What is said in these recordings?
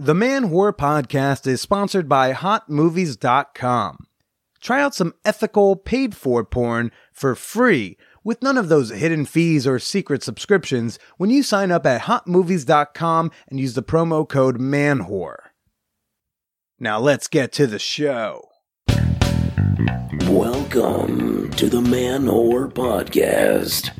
The Man Whore Podcast is sponsored by HotMovies.com. Try out some ethical, paid for porn for free with none of those hidden fees or secret subscriptions when you sign up at HotMovies.com and use the promo code MANWHORE. Now let's get to the show. Welcome to the Man Whore Podcast.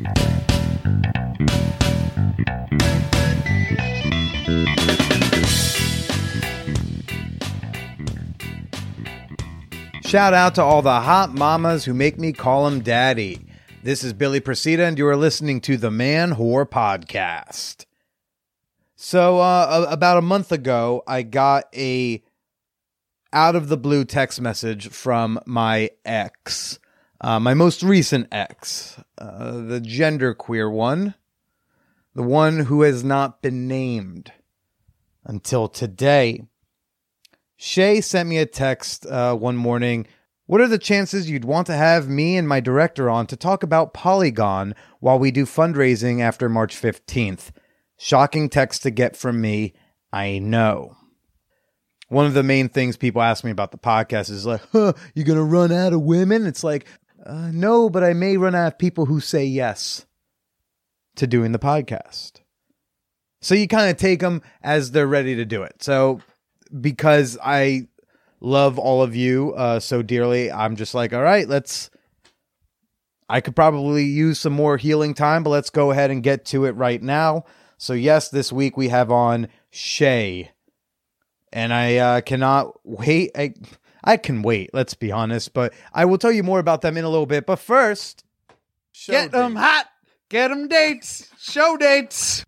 Shout out to all the hot mamas who make me call them daddy. This is Billy Procida, and you are listening to the Man Whore Podcast. So, uh, about a month ago, I got a out of the blue text message from my ex, uh, my most recent ex, uh, the genderqueer one, the one who has not been named until today. Shay sent me a text uh, one morning. What are the chances you'd want to have me and my director on to talk about Polygone while we do fundraising after March 15th? Shocking text to get from me, I know. One of the main things people ask me about the podcast is like, huh, you to run out of women? It's like, uh, no, but I may run out of people who say yes to doing the podcast. So you kind of take them as they're ready to do it. So because I love all of you uh, so dearly, I'm just like, all right, let's. I could probably use some more healing time, but let's go ahead and get to it right now. So, yes, this week we have on Shay. And I uh, cannot wait. I, I can wait, let's be honest, but I will tell you more about them in a little bit. But first, Get them hot. Get them dates. Show dates.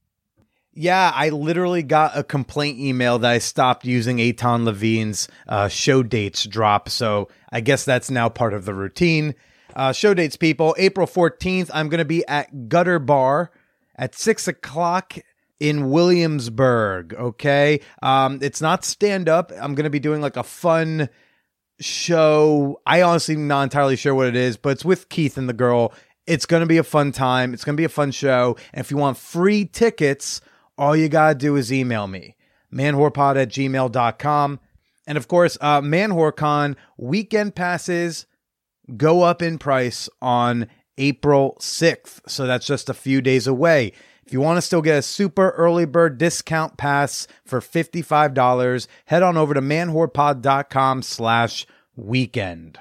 Yeah, I literally got a complaint email that I stopped using Aton Levine's uh, show dates drop. So I guess that's now part of the routine. Uh, show dates, people. April 14th, I'm going to be at Gutter Bar at 6 o'clock in Williamsburg. Okay. Um, it's not stand up. I'm going to be doing like a fun show. I honestly am not entirely sure what it is, but it's with Keith and the girl. It's going to be a fun time. It's going to be a fun show. And if you want free tickets, all you got to do is email me, manwhorepod at gmail.com. And of course, uh, ManwhoreCon weekend passes go up in price on April 6th. So that's just a few days away. If you want to still get a super early bird discount pass for $55, head on over to manwhorepod.com slash weekend.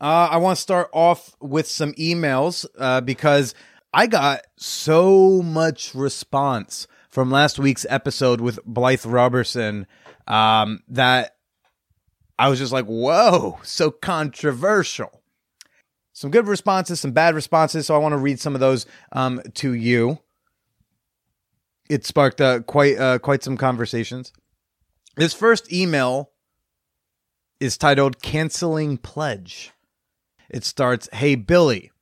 Uh, I want to start off with some emails uh, because I got so much response from last week's episode with Blythe Robertson um, that I was just like, whoa, so controversial. Some good responses, some bad responses. So I want to read some of those um, to you. It sparked uh, quite uh, quite some conversations. This first email is titled "Canceling Pledge." It starts, "Hey Billy,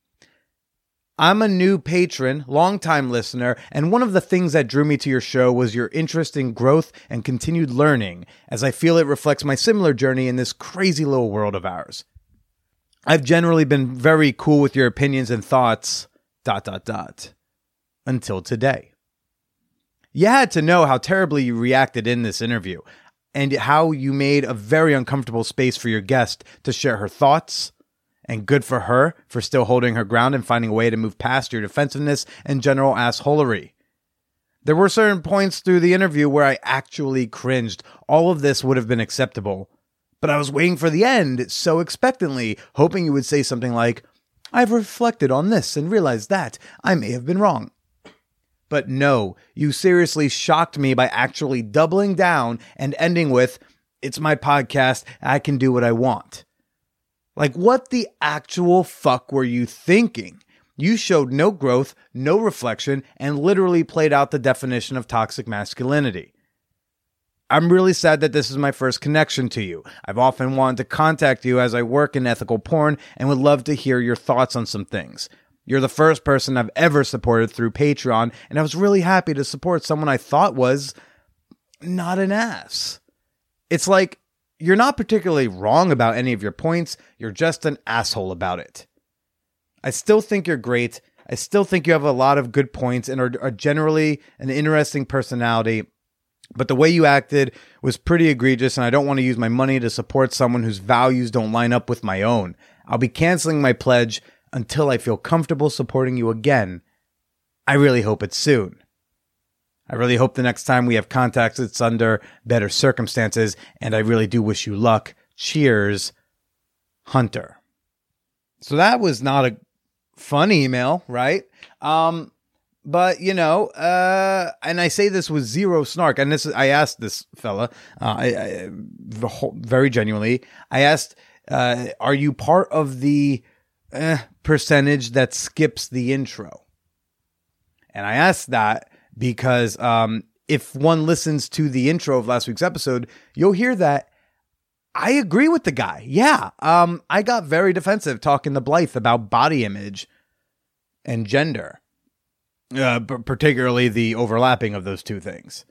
I'm a new patron, longtime listener, and one of the things that drew me to your show was your interest in growth and continued learning, as I feel it reflects my similar journey in this crazy little world of ours. I've generally been very cool with your opinions and thoughts, dot, dot, dot, until today. You had to know how terribly you reacted in this interview, and how you made a very uncomfortable space for your guest to share her thoughts, and good for her for still holding her ground and finding a way to move past your defensiveness and general assholery. There were certain points through the interview where I actually cringed. All of this would have been acceptable. But I was waiting for the end so expectantly, hoping you would say something like, I've reflected on this and realized that I may have been wrong. But no, you seriously shocked me by actually doubling down and ending with, It's my podcast, I can do what I want. Like, what the actual fuck were you thinking? You showed no growth, no reflection, and literally played out the definition of toxic masculinity. I'm really sad that this is my first connection to you. I've often wanted to contact you as I work in ethical porn and would love to hear your thoughts on some things. You're the first person I've ever supported through Patreon, and I was really happy to support someone I thought was not an ass. It's like you're not particularly wrong about any of your points, you're just an asshole about it. I still think you're great. I still think you have a lot of good points and are, are generally an interesting personality. But the way you acted was pretty egregious, and I don't want to use my money to support someone whose values don't line up with my own. I'll be canceling my pledge until I feel comfortable supporting you again. I really hope it's soon. I really hope the next time we have contact, it's under better circumstances, and I really do wish you luck. Cheers, Hunter. So that was not a fun email, right? Um, but you know, uh, and I say this with zero snark. And this, I asked this fella, uh, I, I, very genuinely, I asked, uh, "Are you part of the eh, percentage that skips the intro?" And I asked that because um, if one listens to the intro of last week's episode, you'll hear that I agree with the guy. Yeah. Um, I got very defensive talking to Blythe about body image and gender, uh, p- particularly the overlapping of those two things.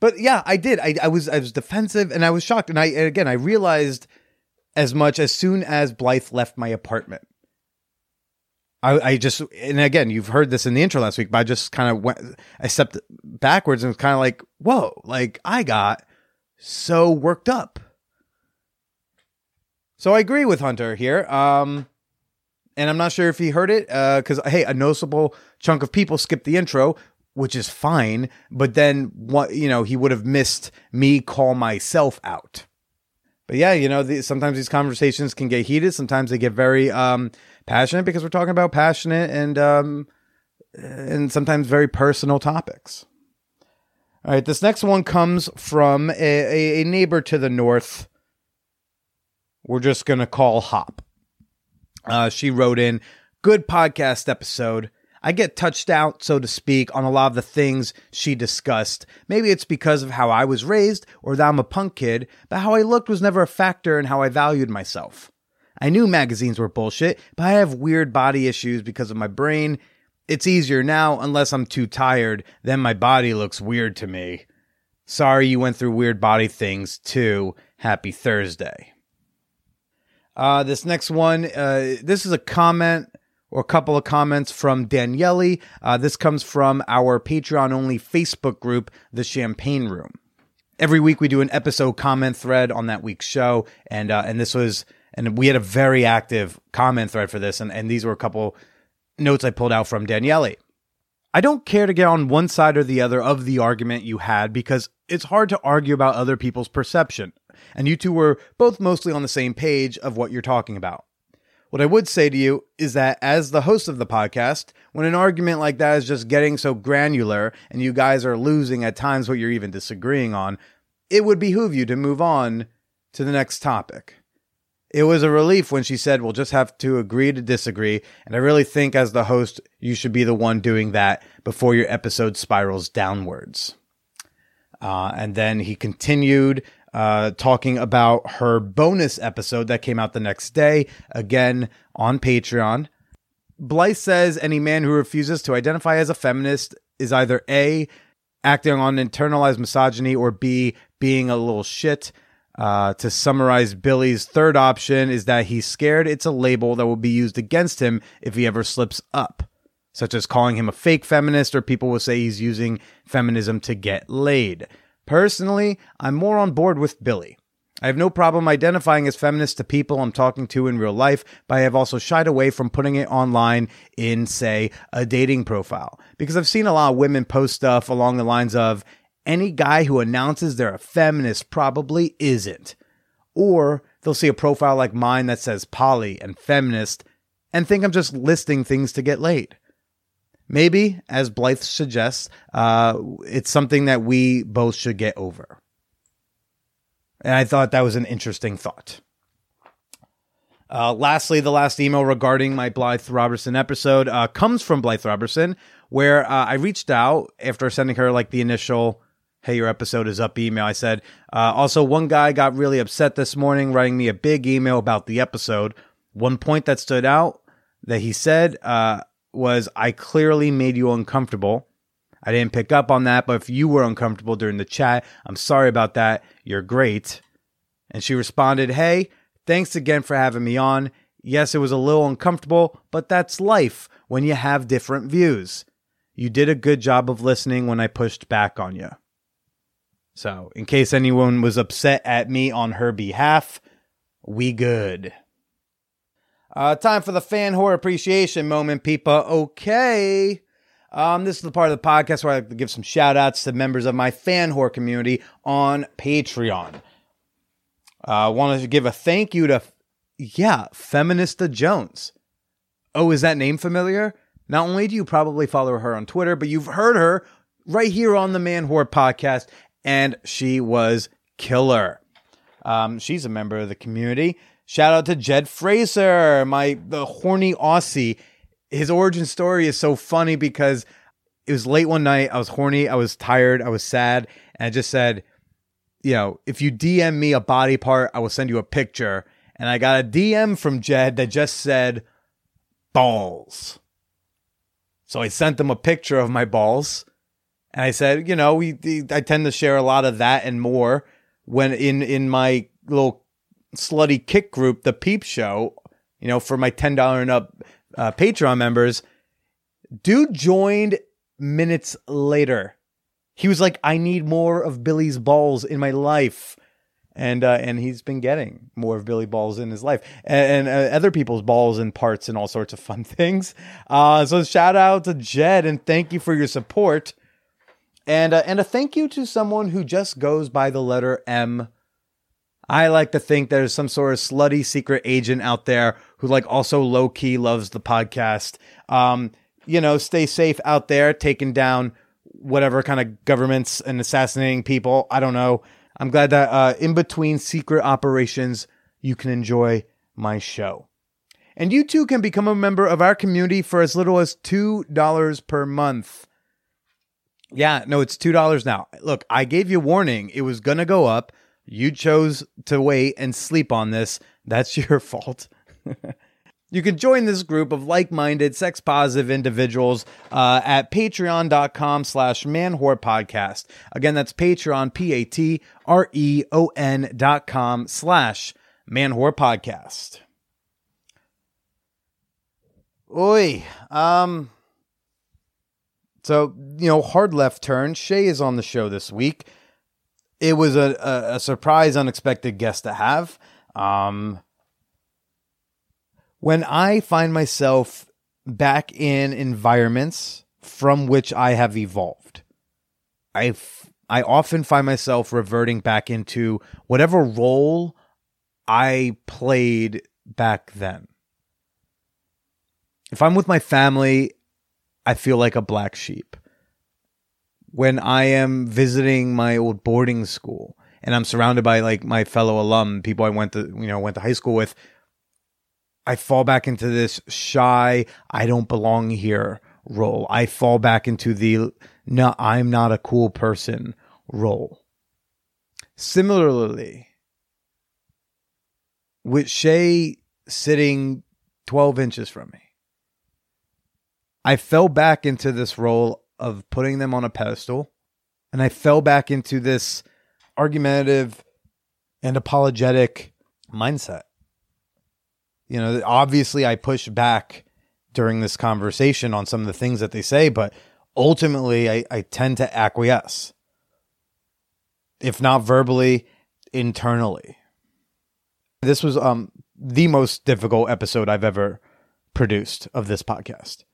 But yeah, I did. I, I was I was defensive and I was shocked. And I and again I realized as much as soon as Blythe left my apartment. I, I just and again you've heard this in the intro last week, but I just kind of went I stepped backwards and was kind of like, whoa, like I got so worked up. So I agree with Hunter here. Um, and I'm not sure if he heard it uh because hey, a noticeable chunk of people skipped the intro, which is fine. But then what you know, he would have missed me call myself out. But yeah, you know, the, sometimes these conversations can get heated. Sometimes they get very um, passionate because we're talking about passionate and um, and sometimes very personal topics. All right, this next one comes from a, a, a neighbor to the north. We're just gonna call Hop. Uh, she wrote in, good podcast episode. I get touched out, so to speak, on a lot of the things she discussed. Maybe it's because of how I was raised or that I'm a punk kid, but how I looked was never a factor in how I valued myself. I knew magazines were bullshit, but I have weird body issues because of my brain. It's easier now, unless I'm too tired, then my body looks weird to me. Sorry you went through weird body things too. Happy Thursday. Uh, this next one, uh, this is a comment or a couple of comments from Daniele. Uh, this comes from our Patreon only Facebook group, The Champagne Room. Every week we do an episode comment thread on that week's show, and uh, and this was and we had a very active comment thread for this, and, and these were a couple notes I pulled out from Daniele. I don't care to get on one side or the other of the argument you had because it's hard to argue about other people's perception and you two were both mostly on the same page of what you're talking about. What I would say to you is that as the host of the podcast, when an argument like that is just getting so granular and you guys are losing at times what you're even disagreeing on, it would behoove you to move on to the next topic. It was a relief when she said we'll just have to agree to disagree, and I really think as the host, you should be the one doing that before your episode spirals downwards. Uh, and then he continued uh, talking about her bonus episode that came out the next day, again on Patreon. Blythe says any man who refuses to identify as a feminist is either A, acting on internalized misogyny, or B, being a little shit. Uh, to summarize Billy's third option is that he's scared it's a label that will be used against him if he ever slips up, such as calling him a fake feminist, or people will say he's using feminism to get laid. Personally, I'm more on board with Billy. I have no problem identifying as feminist to people I'm talking to in real life, but I have also shied away from putting it online in, say, a dating profile. Because I've seen a lot of women post stuff along the lines of, any guy who announces they're a feminist probably isn't. Or they'll see a profile like mine that says poly and feminist and think I'm just listing things to get laid. Maybe, as Blythe suggests, uh, it's something that we both should get over. And I thought that was an interesting thought. Uh, lastly, the last email regarding my Blythe Robertson episode uh, comes from Blythe Robertson, where uh, I reached out after sending her like the initial hey, your episode is up email. I said, uh, also, one guy got really upset this morning, writing me a big email about the episode. One point that stood out that he said uh, was, I clearly made you uncomfortable. I didn't pick up on that, but if you were uncomfortable during the chat, I'm sorry about that. You're great. And she responded, Hey, thanks again for having me on. Yes, it was a little uncomfortable, but that's life when you have different views. You did a good job of listening when I pushed back on you. So, in case anyone was upset at me on her behalf, we good. Uh, time for the fan whore appreciation moment, people. Okay. Um, this is the part of the podcast where I like to give some shout outs to members of my fan whore community on Patreon. I uh, wanted to give a thank you to, yeah, Feminista Jones. Oh, is that name familiar? Not only do you probably follow her on Twitter, but you've heard her right here on the Man Whore podcast, and she was killer. Um, she's a member of the community. Shout out to Jed Fraser, my the horny Aussie. His origin story is so funny because it was late one night. I was horny. I was tired. I was sad. And I just said, you know, if you DM me a body part, I will send you a picture. And I got a DM from Jed that just said balls. So I sent them a picture of my balls. And I said, you know, we I tend to share a lot of that and more when in in my little slutty kick group, the Peep Show, you know, for my ten dollar and up uh, Patreon members. Dude joined minutes later. He was like, "I need more of Billy's balls in my life." And uh, and he's been getting more of Billy balls in his life, and, and uh, other people's balls and parts and all sorts of fun things. Uh, so shout out to Jed and thank you for your support, and uh, and a thank you to someone who just goes by the letter M I like to think there's some sort of slutty secret agent out there who like also low key loves the podcast. Um, you know, stay safe out there, taking down whatever kind of governments and assassinating people. I don't know. I'm glad that uh, in between secret operations, you can enjoy my show. And you too can become a member of our community for as little as $2 per month. Yeah, no, it's $2 now. Look, I gave you warning. It was to go up. You chose to wait and sleep on this. That's your fault. you can join this group of like-minded, sex-positive individuals uh, at patreon.com slash manwhorepodcast. Again, that's Patreon, P-A-T-R-E-O-N dot com slash manwhorepodcast. Oi. Um... So, you know, hard left turn. Shay is on the show this week it was a, a, a surprise, unexpected guest to have. Um, when I find myself back in environments from which I have evolved, I I often find myself reverting back into whatever role I played back then. If I'm with my family, I feel like a black sheep when I am visiting my old boarding school and I'm surrounded by like my fellow alum, people I went to, you know, went to high school with, I fall back into this shy, I don't belong here role. I fall back into the no, I'm not a cool person role. Similarly, with Shay sitting 12 inches from me, I fell back into this role of putting them on a pedestal. And I fell back into this argumentative and apologetic mindset. You know, obviously I push back during this conversation on some of the things that they say, but ultimately I, I tend to acquiesce. If not verbally, internally. This was um the most difficult episode I've ever produced of this podcast.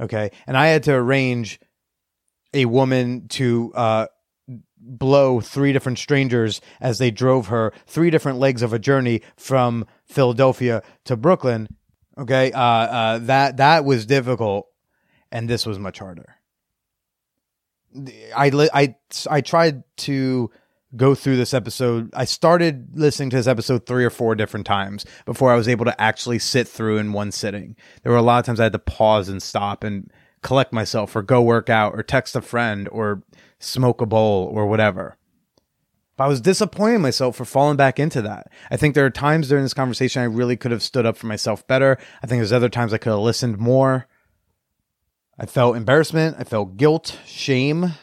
Okay. And I had to arrange a woman to uh, blow three different strangers as they drove her three different legs of a journey from Philadelphia to Brooklyn. Okay, uh, uh, that that was difficult, and this was much harder. I I I tried to go through this episode. I started listening to this episode three or four different times before I was able to actually sit through in one sitting. There were a lot of times I had to pause and stop and collect myself or go work out or text a friend or smoke a bowl or whatever. But I was disappointed in myself for falling back into that. I think there are times during this conversation I really could have stood up for myself better. I think there's other times I could have listened more. I felt embarrassment. I felt guilt, shame.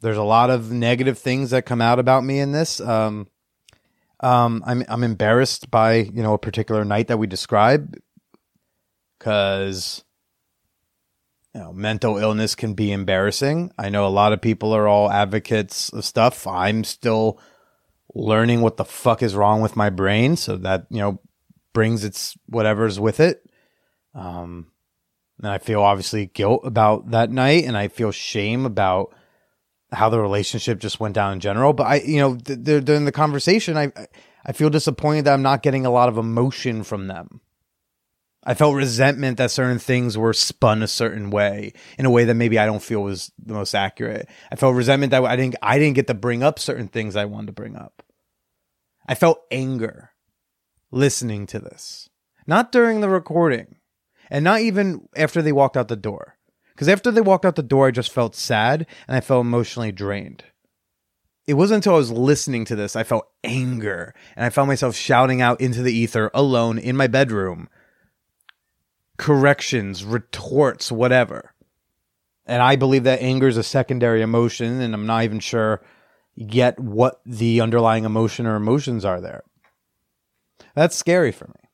There's a lot of negative things that come out about me in this. Um, um, I'm I'm embarrassed by you know a particular night that we describe because you know, mental illness can be embarrassing. I know a lot of people are all advocates of stuff. I'm still learning what the fuck is wrong with my brain, so that you know brings its whatever's with it. Um, and I feel obviously guilt about that night, and I feel shame about how the relationship just went down in general. But I, you know, th- th- during the conversation, I I feel disappointed that I'm not getting a lot of emotion from them. I felt resentment that certain things were spun a certain way in a way that maybe I don't feel was the most accurate. I felt resentment that I didn't I didn't get to bring up certain things I wanted to bring up. I felt anger listening to this. Not during the recording and not even after they walked out the door. Because after they walked out the door, I just felt sad and I felt emotionally drained. It wasn't until I was listening to this I felt anger and I found myself shouting out into the ether alone in my bedroom. Corrections, retorts, whatever. And I believe that anger is a secondary emotion, and I'm not even sure yet what the underlying emotion or emotions are there. That's scary for me.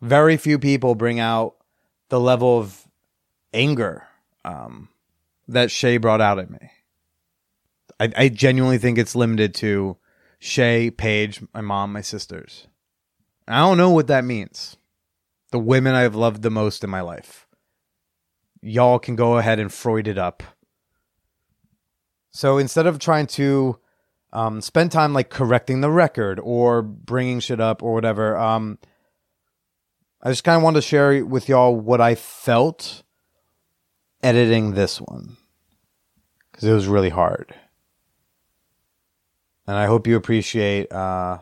Very few people bring out the level of anger um, that Shay brought out at me. I, I genuinely think it's limited to Shay, Paige, my mom, my sisters. I don't know what that means. The women I've loved the most in my life. Y'all can go ahead and Freud it up. So instead of trying to um, spend time like correcting the record or bringing shit up or whatever, um, I just kind of wanted to share with y'all what I felt editing this one because it was really hard. And I hope you appreciate, uh,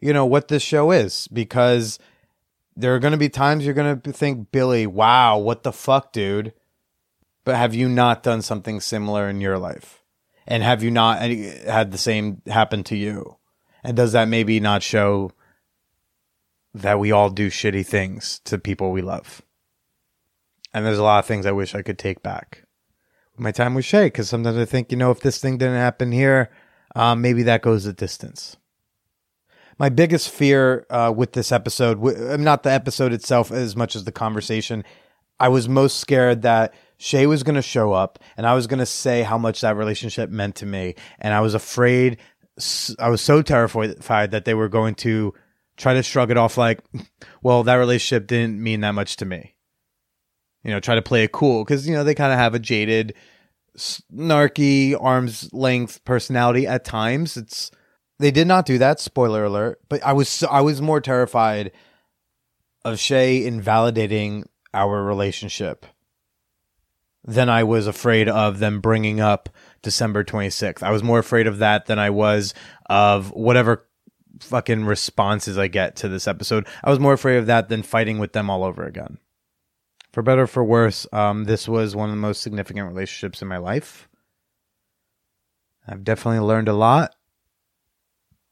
you know, what this show is because there are going to be times you're going to think, Billy, wow, what the fuck, dude? But have you not done something similar in your life? And have you not had the same happen to you? And does that maybe not show that we all do shitty things to people we love? And there's a lot of things I wish I could take back. My time with Shay, because sometimes I think, you know, if this thing didn't happen here, um, maybe that goes a distance my biggest fear uh, with this episode, w- not the episode itself as much as the conversation, I was most scared that Shay was going to show up and I was going to say how much that relationship meant to me. And I was afraid, I was so terrified that they were going to try to shrug it off like, well, that relationship didn't mean that much to me. You know, try to play it cool because, you know, they kind of have a jaded, snarky, arm's length personality at times. It's, they did not do that. Spoiler alert. But I was I was more terrified of Shay invalidating our relationship than I was afraid of them bringing up December 26th. I was more afraid of that than I was of whatever fucking responses I get to this episode. I was more afraid of that than fighting with them all over again. For better for worse, um, this was one of the most significant relationships in my life. I've definitely learned a lot.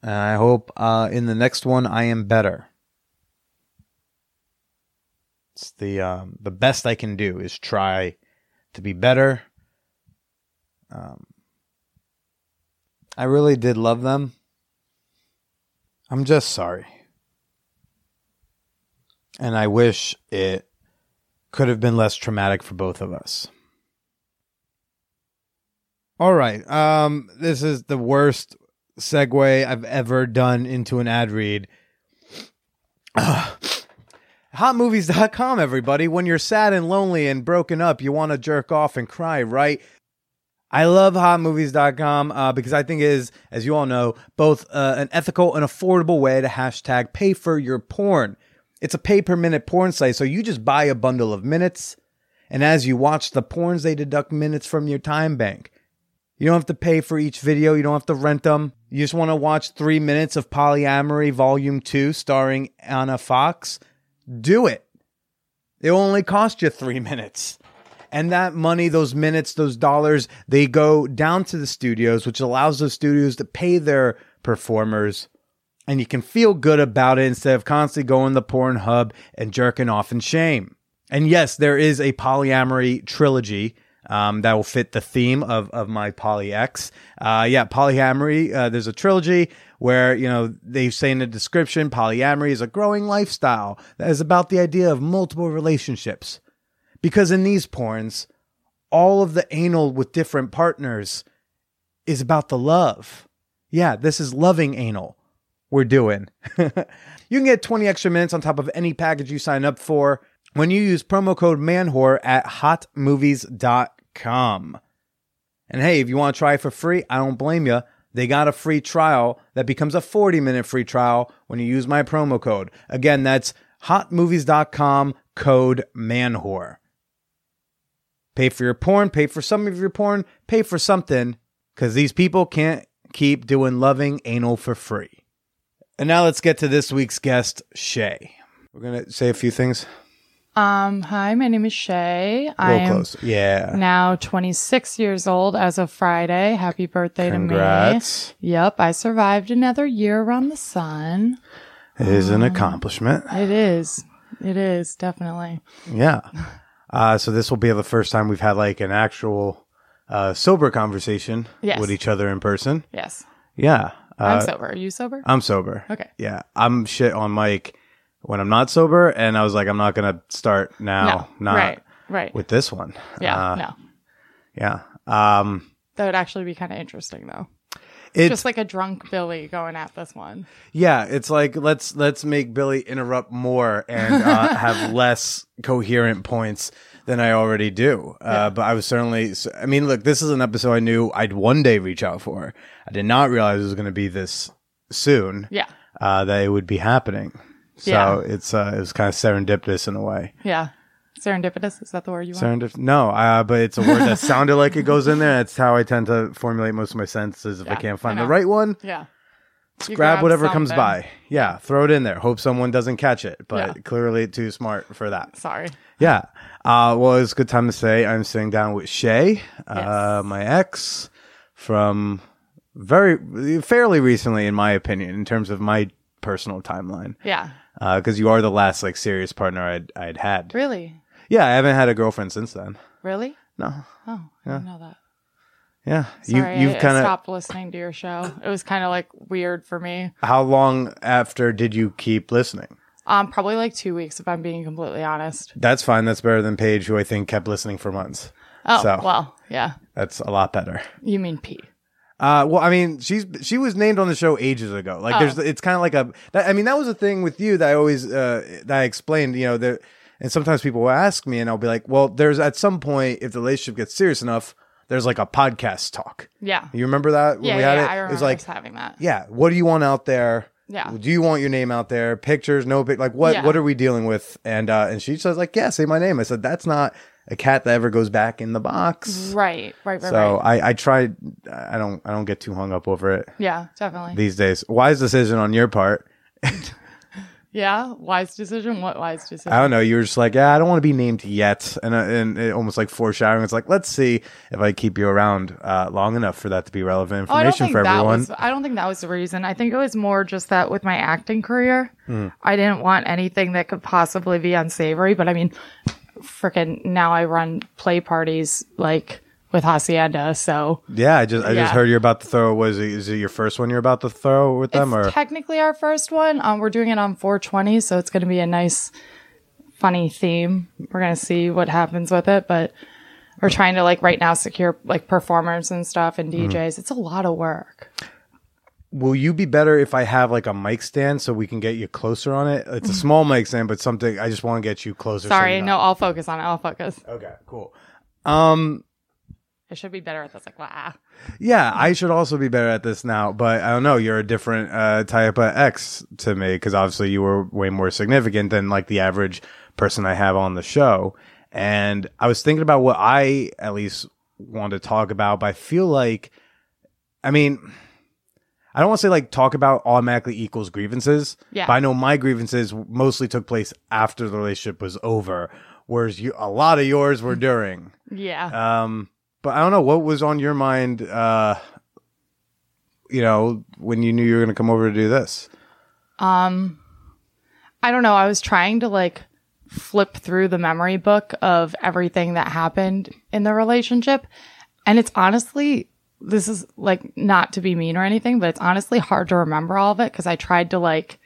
And I hope uh, in the next one I am better. It's the um, the best I can do is try to be better. Um, I really did love them. I'm just sorry. And I wish it could have been less traumatic for both of us. All right. Um, this is the worst segue I've ever done into an ad read. Hotmovies.com, everybody. When you're sad and lonely and broken up, you want to jerk off and cry, right? I love hotmovies.com uh, because I think it is, as you all know, both uh, an ethical and affordable way to hashtag pay for your porn. It's a pay per minute porn site, so you just buy a bundle of minutes, and as you watch the porns, they deduct minutes from your time bank. You don't have to pay for each video. You don't have to rent them. You just want to watch three minutes of Polyamory Volume 2 starring Anna Fox? Do it. It will only cost you three minutes. And that money, those minutes, those dollars, they go down to the studios, which allows those studios to pay their performers. And you can feel good about it instead of constantly going to Pornhub and jerking off in shame. And yes, there is a polyamory trilogy um, that will fit the theme of, of my Poly X. Uh, yeah, polyamory. Uh, there's a trilogy where, you know, they say in the description polyamory is a growing lifestyle that is about the idea of multiple relationships. Because in these porns, all of the anal with different partners is about the love. Yeah, this is loving anal we're doing. you can get 20 extra minutes on top of any package you sign up for when you use promo code MANWHORE at hotmovies.com. And hey, if you want to try it for free, I don't blame you. They got a free trial that becomes a 40 minute free trial when you use my promo code. Again, that's hotmovies.com code manwhore. Pay for your porn, pay for some of your porn, pay for something because these people can't keep doing loving anal for free. And now let's get to this week's guest, Shay. We're going to say a few things. Um, hi, my name is Shay. I'm close. Yeah. now 26 years old as of Friday. Happy birthday Congrats. to me. Yep, I survived another year around the sun. It is an accomplishment. It is. It is, definitely. Yeah. Uh, so this will be the first time we've had like an actual uh, sober conversation Yes. with each other in person. Yes. Yeah. Uh, I'm sober. Are you sober? I'm sober. Okay. Yeah. I'm shit on mic when I'm not sober. And I was like, I'm not going to start now. no. Not right. Right. with this one. yeah. Uh, no. Yeah. Um, That would actually be kind of interesting, though. it's Just like a drunk Billy going at this one. Yeah, it's like let's let's make Billy interrupt more and uh, have less coherent points than I already do. Uh, But I was certainly, I mean, look, this is an episode I knew I'd one day reach out for. I did not realize it was going to be this soon. Yeah. uh, that it would be happening. So Yeah. it's uh, it was kind of serendipitous in a way. Yeah. Serendipitous. Is that the word you want? Serendip? No, uh, but it's a word that sounded like it goes in there. That's how I tend to formulate most of my sentences. If I can't I find the right one, yeah. You grab whatever comes by. Yeah, throw it in there. Hope someone doesn't catch it, but Yeah. clearly too smart for that. Sorry. Yeah. Uh, well, it's a good time to say I'm sitting down with Shay, uh, my ex, from very fairly recently, in my opinion, in terms of my personal timeline, Yeah. because you are the last like serious partner I'd I'd had. Really? Yeah, I haven't had a girlfriend since then. Really? No. Oh, I didn't know that. Yeah, Sorry, you you've kind of. stopped listening to your show. It was kind of like weird for me. How long after did you keep listening? Um, probably like two weeks if I'm being completely honest. That's fine. That's better than Paige, who I think kept listening for months. Oh, So- well, yeah. That's a lot better. You mean P? Uh, well, I mean, she's she was named on the show ages ago. Like, there's Oh. it's kind of like a. That, I mean, that was a thing with you that I always uh, that I explained. You know, there and sometimes people will ask me, and I'll be like, well, there's at some point if the relationship gets serious enough, there's like a podcast talk. Yeah. You remember that when Yeah, we had yeah, it? I it remember was like, having that. yeah, what do you want out there? Yeah. Do you want your name out there? Pictures, no pic. Like, what Yeah. what are we dealing with? And uh, and she says like, yeah, say my name. I said that's not a cat that ever goes back in the box. Right, right, right, So right. I I tried. I don't I don't get too hung up over it Yeah, definitely. these days. Wise decision on your part. yeah, wise decision. What wise decision? I don't know. You were just like, yeah, I don't want to be named yet, and uh, and it almost like foreshadowing. It's like, let's see if I keep you around uh, long enough for that to be relevant Oh, I don't information think for that everyone. was. I don't think that was the reason. I think it was more just that with my acting career, Hmm. I didn't want anything that could possibly be unsavory. But I mean, freaking now I run play parties like with Hacienda, so yeah, I just I Yeah. just heard you're about to throw. Was it is it your first one you're about to throw with them it's or? technically our first one. Um, we're doing it on 420, so it's going to be a nice, funny theme. We're going to see what happens with it, but we're trying to like right now secure like performers and stuff and Mm-hmm. DJs. It's a lot of work. Will you be better if I have like a mic stand so we can get you closer on it? It's a small mic stand, but something I just want to get you closer. Sorry, you're no, I'll focus on it. I'll focus. Okay, cool. Um, I should be better at this. Like, wow. yeah, I should also be better at this now, but I don't know. You're a different uh, type of X to me because obviously you were way more significant than like the average person I have on the show. And I was thinking about what I at least want to talk about, but I feel like, I mean, I don't want to say like talk about automatically equals grievances. Yeah. But I know my grievances mostly took place after the relationship was over, whereas you, a lot of yours were during. Yeah. Um, but I don't know what was on your mind. Uh, you know, when you knew you were going to come over to do this. Um, I don't know. I was trying to like flip through the memory book of everything that happened in the relationship. And it's honestly, this is like not to be mean or anything, but it's honestly hard to remember all of it because I tried to like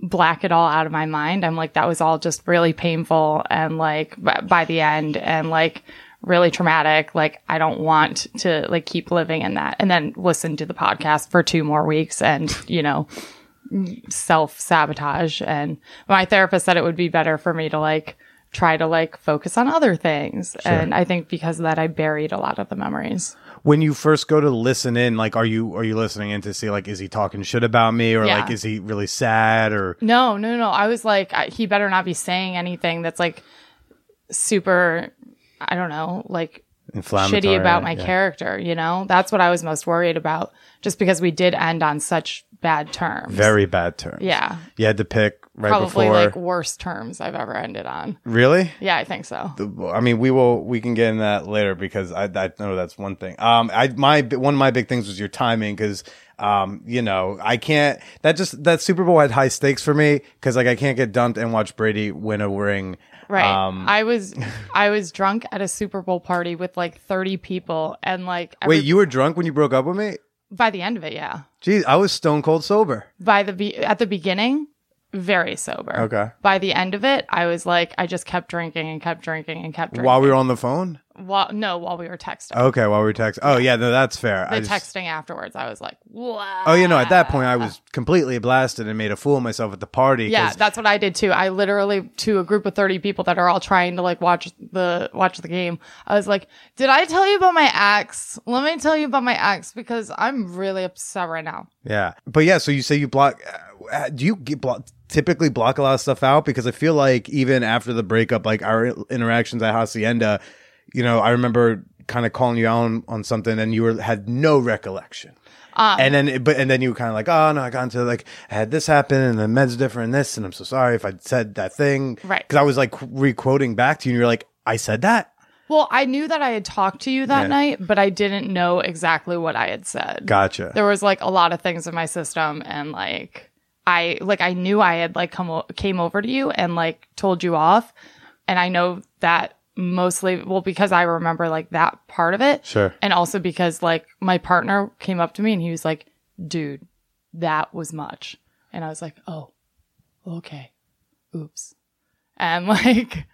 black it all out of my mind. I'm like, that was all just really painful and like b- by the end and like really traumatic. Like, I don't want to like keep living in that. And then listen to the podcast for two more weeks and, you know, self sabotage. And my therapist said it would be better for me to like try to like focus on other things. And I think because of that, I buried a lot of the memories. when you first go to listen in, like, are you are you listening in to see like, is he talking shit about me, or Yeah. like, is he really sad, or No, no, no. I was like, I, he better not be saying anything that's like super, I don't know, like shitty about my yeah. character, you know? That's what I was most worried about just because we did end on such bad terms. Very bad terms. Yeah. You had to pick right Probably before. like worst terms I've ever ended on. really? Yeah, I think so. I mean, we will we can get in that later because I, I know that's one thing. Um, I my one of my big things was your timing because um, you know, I can't that just that Super Bowl had high stakes for me because like I can't get dumped and watch Brady win a ring. Right. Um, I was I was drunk at a Super Bowl party with like 30 people and like every- wait, you were drunk when you broke up with me? by the end of it, yeah. Geez, I was stone cold sober. By the be- at the beginning, very sober. Okay. By the end of it, I was like I just kept drinking and kept drinking and kept drinking. While we were on the phone? While- no, while we were texting. Okay, while we were texting. Oh, yeah, no, that's fair. the I just, texting afterwards, I was like, wow. Oh, you know, at that point, I was completely blasted and made a fool of myself at the party. Yeah, that's what I did too. I literally to a group of 30 people that are all trying to like watch the watch the game. I was like, "Did I tell you about my ex? Let me tell you about my ex because I'm really upset right now." Yeah, but yeah. So you say you block? Uh, Do you get typically block a lot of stuff out? Because I feel like even after the breakup, like our interactions at Hacienda, you know, I remember kind of calling you out on, on something, and you were had no recollection. Um, and then, but and then you were kind of like, oh no, I got into like I had this happen, and the med's different, and this, and I'm so sorry if I said that thing, Right. Because I was like re-quoting back to you, and you're like, I said that. Well, I knew that I had talked to you that Yeah. night, but I didn't know exactly what I had said. Gotcha. There was like a lot of things in my system and like I like I knew I had like come o- came over to you and like told you off and I know that mostly well because I remember like that part of it. Sure. And also because like my partner came up to me and he was like, "Dude, that was much." And I was like, "Oh. Okay. Oops." And like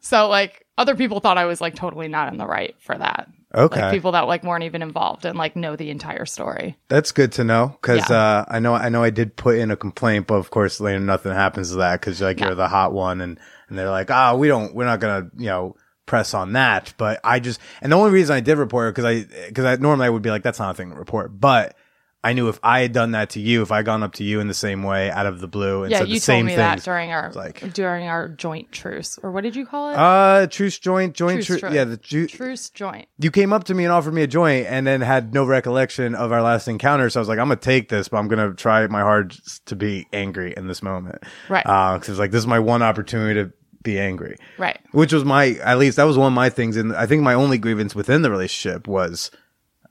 so like other people thought I was like totally not in the right for that. Okay. Like people that like weren't even involved and like know the entire story. That's good to know because Yeah. uh, I know I know I did put in a complaint, but of course later nothing happens to that because like you're the hot one, and and they're like, ah, we don't, we're not gonna, you know, press on that. But I just, and the only reason I did report it because I because I normally I would be like, that's not a thing to report, but I knew if I had done that to you, if I gone up to you in the same way out of the blue and Yeah, said you the same that during our like- during our joint truce, or what did you call it? uh, truce joint, joint, Truce joint. yeah, the ju- truce joint. you came up to me and offered me a joint and then had no recollection of our last encounter. So I was like, I'm going to take this, but I'm going to try my hardest to be angry in this moment. Right. Uh, cause it's like, this is my one opportunity to be angry. Right. Which was my, at least that was one of my things. And I think my only grievance within the relationship was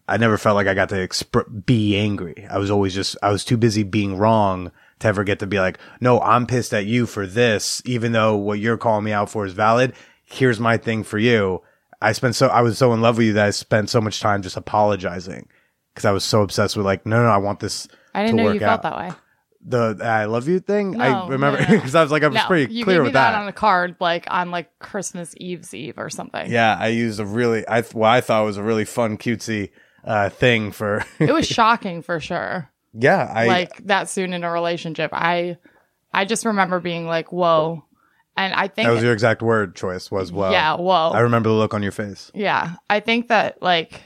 I never felt like I got to exp- be angry. I was always just, I was too busy being wrong to ever get to be like, no, I'm pissed at you for this, even though what you're calling me out for is valid. Here's my thing for you. I spent so, I was so in love with you that I spent so much time just apologizing because I was so obsessed with like, no, no, I want this I didn't to know work you out. felt that way. The I love you thing. I No, remember no, no. because I was like, I was No, pretty you clear gave me with that, that. on a card, like on like Christmas Eve's Eve or something. yeah, I used a really, I, what I thought was a really fun, cutesy, uh, thing for, It was shocking for sure. yeah, I, like that soon in a relationship. I I just remember being like, "Whoa." And I think That was your exact word choice was well. Yeah, whoa. I remember the look on your face. Yeah. I think that like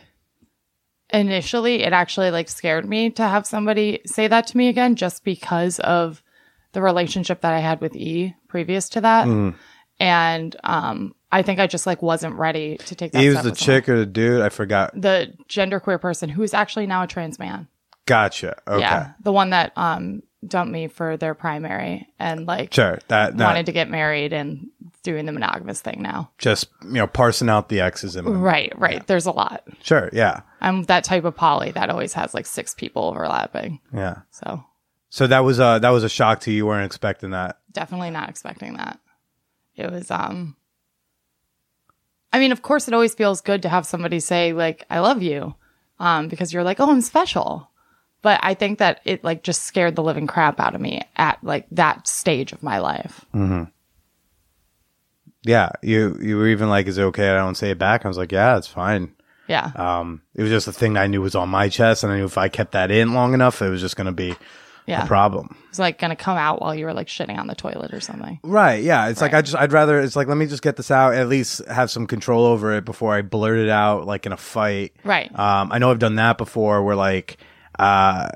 initially it actually like scared me to have somebody say that to me again just because of the relationship that I had with E previous to that. Mm. And um I think I just like wasn't ready to take that He was step the with someone. chick or the dude? I forgot. the genderqueer person who's actually now a trans man. Gotcha. Okay. Yeah. The one that um dumped me for their primary and like Sure. That, that wanted to get married and doing the monogamous thing now. just, you know, parsing out the X's my Right, right. There's a lot. Sure. Yeah. I'm that type of poly that always has like six people overlapping. Yeah. So So that was a, that was a shock to you. You weren't expecting that. definitely not expecting that. It was um I mean, of course it always feels good to have somebody say like I love you. Um because you're like, "Oh, I'm special." But I think that it like just scared the living crap out of me at like that stage of my life. Yeah, you you were even like, "Is it okay? I don't say it back." I was like, "Yeah, it's fine." Yeah. Um, it was just a thing I knew was on my chest, and I knew if I kept that in long enough, it was just going to be yeah. a problem. It's like gonna come out while you were like shitting on the toilet or something. Right? Yeah. It's like I just I'd rather it's like let me just get this out, at least have some control over it before I blurt it out like in a fight. Right. Um, I know I've done that before, where like, uh.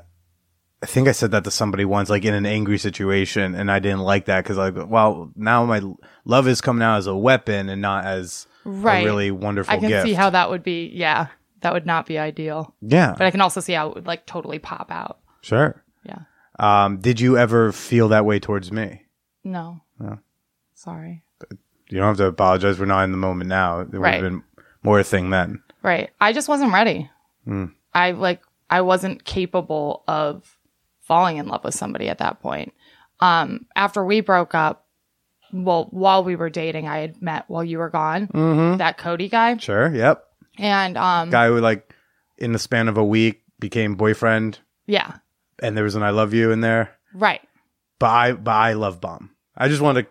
I think I said that to somebody once, like in an angry situation, and I didn't like that because, like, well, now my love is coming out as a weapon and not as Right. a really wonderful I can gift. see how that would be. Yeah. That would not be ideal. yeah, But I can also see how it would like totally pop out. sure. Yeah. Um, did you ever feel that way towards me? No. No. Sorry. You don't have to apologize. We're not in the moment now. It would Right. have been more a thing then. Right. I just wasn't ready. Hmm. I like I wasn't capable of falling in love with somebody at that point. Um after we broke up, well, while we were dating, I had met while you were gone. Mm-hmm. That Cody guy. Sure. Yep. And um Guy who like in the span of a week became boyfriend, yeah. And there was an "I love you" in there. Right. But I, but I love bomb. I just want to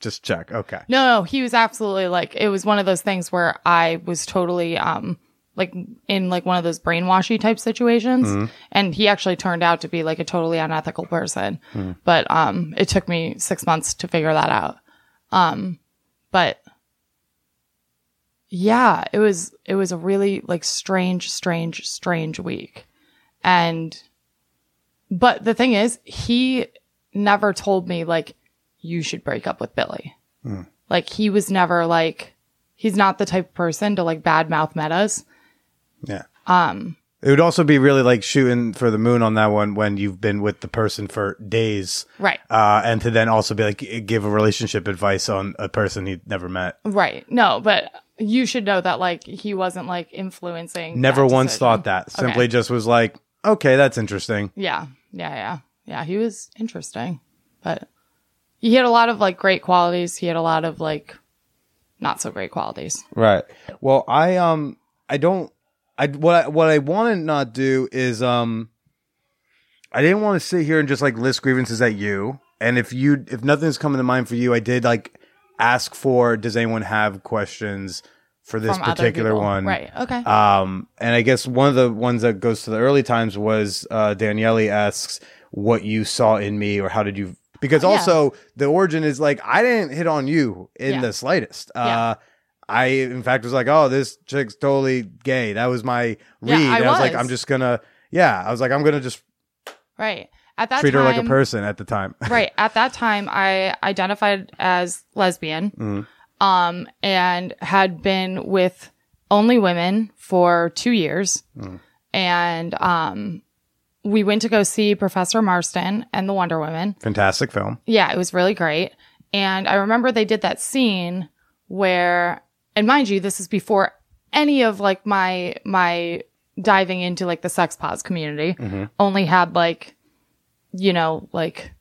just check. Okay. No, no, he was absolutely like it was one of those things where I was totally um like in like one of those brainwashy type situations and he actually turned out to be like a totally unethical person. But um it took me 6 months to figure that out. Um but yeah, it was it was a really like strange strange strange week. And but the thing is, he never told me like you should break up with Billy. Like he was never like he's not the type of person to like badmouth metas. Yeah. Um. It would also be really like shooting for the moon on that one when you've been with the person for days. Right. Uh, and to then also be like give a relationship advice on a person he'd never met. Right. No, but you should know that like he wasn't like influencing. Never once decision. thought that. Okay. Simply just was like, okay, that's interesting. Yeah. Yeah. Yeah. Yeah. He was interesting, but he had a lot of like great qualities. He had a lot of like not so great qualities. Right. Well, I um I don't I what I what I want to not do is um I didn't want to sit here and just like list grievances at you. And if you if nothing's coming to mind for you, I did like ask for does anyone have questions for this From other particular people. one. Right. Okay. Um and I guess one of the ones that goes to the early times was uh Daniele asks what you saw in me or how did you because yeah. also the origin is like I didn't hit on you in Yeah. the slightest. Yeah. Uh I in fact was like, "Oh, this chick's totally gay." That was my Yeah, read. I and I was like, was. "I'm just gonna, yeah." I was like, "I'm gonna just right. At that treat time, her like a person." At the time, right at that time i identified as lesbian um and had been with only women for two years. And um we went to go see professor marston and the wonder women fantastic film. yeah it was really great. And i remember they did that scene where and mind you this is before any of like my my diving into like the sex pos community. Only had like you know like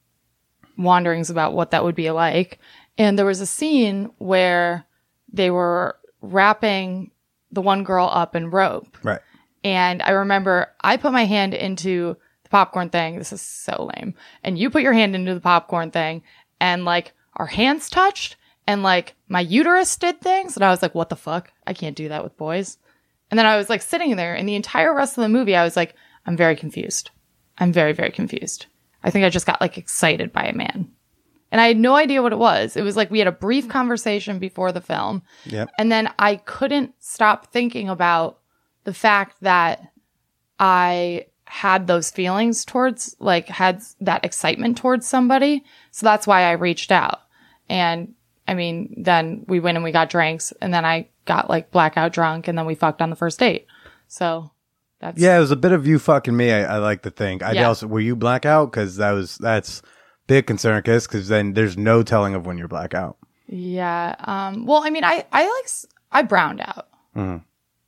wanderings about what that would be like and there was a scene where they were wrapping the one girl up in rope Right. and I remember I put my hand into the popcorn thing. This is so lame. And you put your hand into the popcorn thing and like our hands touched and like my uterus did things. And I was like, what the fuck? I can't do that with boys. And then I was like sitting there and the entire rest of the movie, I was like, I'm very confused. I'm very, very confused. I think I just got like excited by a man. And I had no idea what it was. It was like we had a brief conversation before the film. Yep. And then I couldn't stop thinking about the fact that I had those feelings towards, like, had that excitement towards somebody. So that's why I reached out. And I mean, then we went and we got drinks, and then I got like blackout drunk, and then we fucked on the first date. So that's Yeah, it was a bit of you fucking me. I, I like to think. I Yeah. also were you blackout because that was that's big concern, cause because then there's no telling of when you're blackout. Yeah. Um, well, I mean, I, I like, I browned out,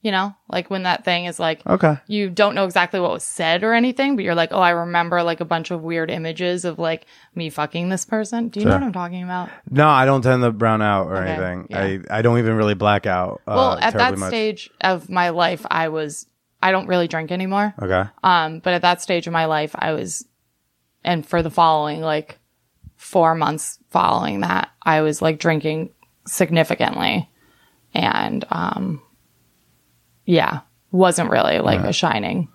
you know, like when that thing is like, Okay. you don't know exactly what was said or anything, but you're like, oh, I remember like a bunch of weird images of like me fucking this person. Do you know what I'm talking about? No, I don't tend to brown out or Okay, anything. yeah. I I don't even really black out. Uh, well, at that much. stage of my life, I was, I don't really drink anymore. Okay. Um, but at that stage of my life, I was, and for the following like four months following that, I was like drinking significantly, and um, yeah, wasn't really like a shining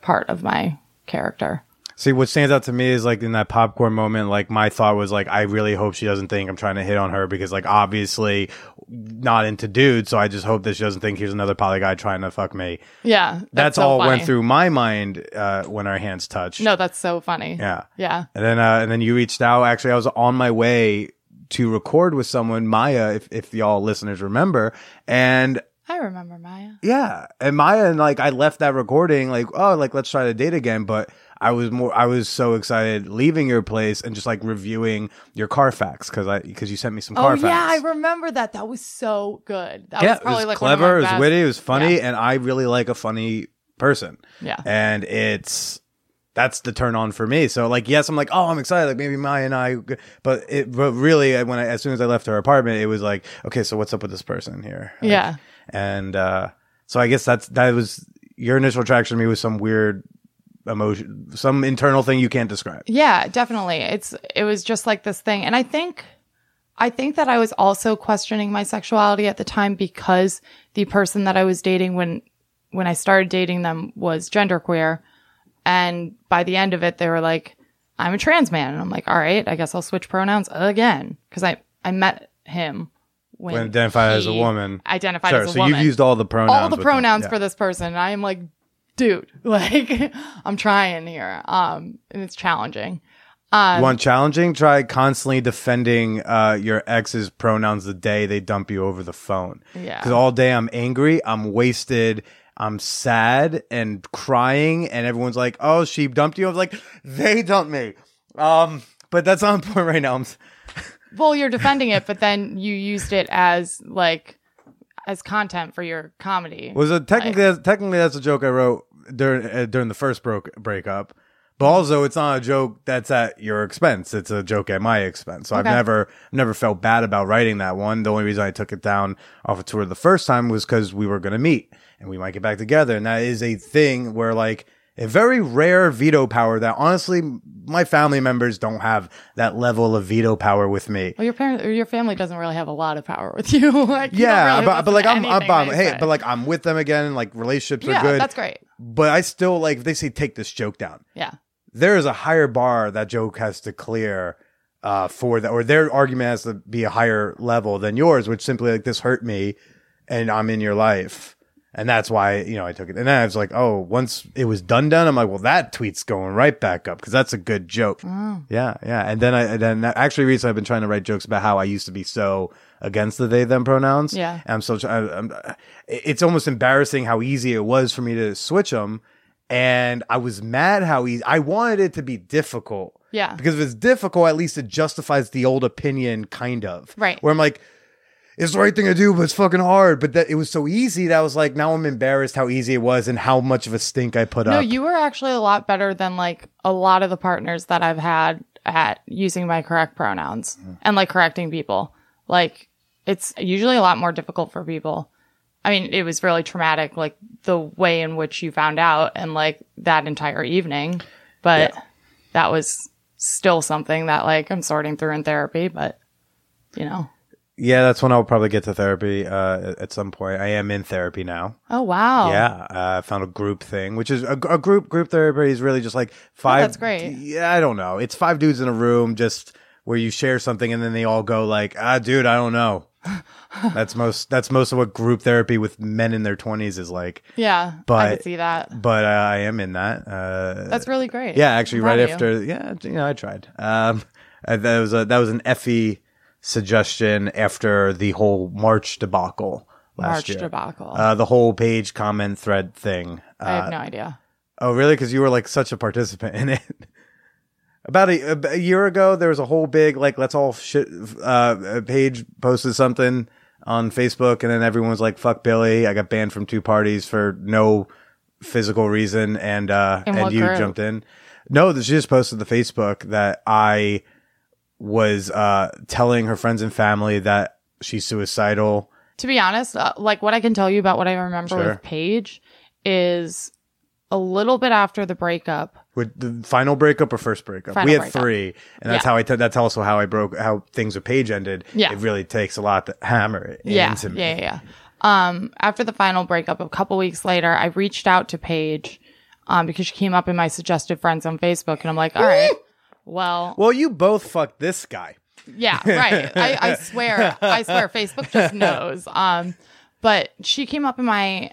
part of my character. See, what stands out to me is like in that popcorn moment, like my thought was like, I really hope she doesn't think I'm trying to hit on her because like obviously not into dudes. So I just hope that she doesn't think here's another poly guy trying to fuck me. Yeah, That's, so all funny. went through my mind uh, when our hands touched. No, that's so funny. Yeah. yeah. And then uh, and then you reached out. Actually, I was on my way to record with someone, Maya, if if y'all listeners remember, and I remember Maya. yeah, and Maya and like I left that recording like oh like let's try to date again, but I was more I was so excited leaving your place and just like reviewing your Carfax because I because you sent me some Oh Carfax. yeah, I remember that. That was so good. That yeah, was probably it was like clever, it was witty, it was funny, Yeah. and I really like a funny person. Yeah. and it's that's the turn on for me. So like, yes, I'm like, oh, I'm excited. Like maybe Maya and I, but it, but really, when I, as soon as I left her apartment, it was like, okay, so what's up with this person here? Like, Yeah. and uh, so I guess that's that was your initial attraction to me was some weird emotion, some internal thing you can't describe. Yeah, definitely. It's it was just like this thing. And I think I think that I was also questioning my sexuality at the time because the person that I was dating when when I started dating them was genderqueer. And by the end of it they were like, I'm a trans man. And I'm like, all right, I guess I'll switch pronouns again. Because I, I met him when, When identified as a woman. Identified Sure. as a So woman So you've used all the pronouns. all the pronouns Yeah. for this person. I am like, dude, like I'm trying here. Um, and it's challenging. Um, You want challenging? Try constantly defending uh, your ex's pronouns the day they dump you over the phone. Yeah. Because all day I'm angry, I'm wasted, I'm sad and crying, and everyone's like, "Oh, she dumped you." I was like, "They dumped me." Um, but that's not important right now. Well, you're defending it, but then you used it as like as content for your comedy. was it technically that's, technically that's a joke I wrote during uh, during the first broke breakup. But also, it's not a joke that's at your expense. It's a joke at my expense. So Okay. I've never never felt bad about writing that one. The only reason I took it down off a tour the first time was because we were going to meet and we might get back together. And that is a thing where like a very rare veto power that honestly my family members don't have that level of veto power with me. well, your parent or your family doesn't really have a lot of power with you. like, you Yeah, really but, but like I'm, I'm, I'm hey, but like I'm with them again. Like relationships yeah, are good. that's great. But I still like if they say take this joke down. Yeah, there is a higher bar that joke has to clear uh, for that, or their argument has to be a higher level than yours, which simply like this hurt me, and I'm in your life, and that's why you know I took it. And then I was like, oh, once it was done, done, I'm like, well, that tweet's going right back up because that's a good joke. Oh. Yeah, yeah. And then I and then actually recently I've been trying to write jokes about how I used to be so against the they them pronouns. Yeah. and I'm so I, I'm, it's almost embarrassing how easy it was for me to switch them. And I was mad how easy. I wanted it to be difficult. Yeah. Because if it's difficult, at least it justifies the old opinion, kind of. Right. Where I'm like, it's the right thing to do, but it's fucking hard. But that it was so easy that I was like, now I'm embarrassed how easy it was and how much of a stink I put no, up. No, you were actually a lot better than like a lot of the partners that I've had at using my correct pronouns Mm. and like correcting people. Like it's usually a lot more difficult for people. I mean, it was really traumatic, like the way in which you found out and like that entire evening. But that was still something that like I'm sorting through in therapy, but you know. Yeah, that's when I'll probably get to therapy uh, at some point. I am in therapy now. Oh wow. Yeah, uh, I found a group thing, which is a, a group group therapy is really just like five. Oh, that's great. Yeah, I don't know. It's five dudes in a room, just where you share something, and then they all go like, "Ah, dude, I don't know." that's most. That's most of what group therapy with men in their twenties is like. Yeah. I But- could see that. But uh, I am in that. Uh, That's really great. yeah, actually, right of you. after. Yeah, you know, I tried. Um, uh, that was a that was an Effie suggestion after the whole March debacle last March year. debacle. Uh, the whole Paige comment thread thing. Uh, I have no idea. Oh, really? Because you were like such a participant in it. About a, a year ago, there was a whole big like let's all shit. Uh, Paige posted something on Facebook, and then everyone was like, "Fuck Billy." I got banned from two parties for no physical reason, and uh, and you group? jumped in. No, she just posted the Facebook that I was uh, telling her friends and family that she's suicidal. To be honest, uh, like what I can tell you about what I remember Sure. with Paige is a little bit after the breakup. With the final breakup or first breakup? Final we had breakup. three, and that's Yeah. how I. T- that's also how I broke how things with Paige ended. Yeah. it really takes a lot to hammer it Yeah, into me. yeah, yeah, yeah. Um, after the final breakup, a couple weeks later, I reached out to Paige um, because she came up in my suggested friends on Facebook, and I'm like, all right, well, Well, you both fucked this guy. Yeah, right. I, I swear, I swear, Facebook just knows. Um, but she came up in my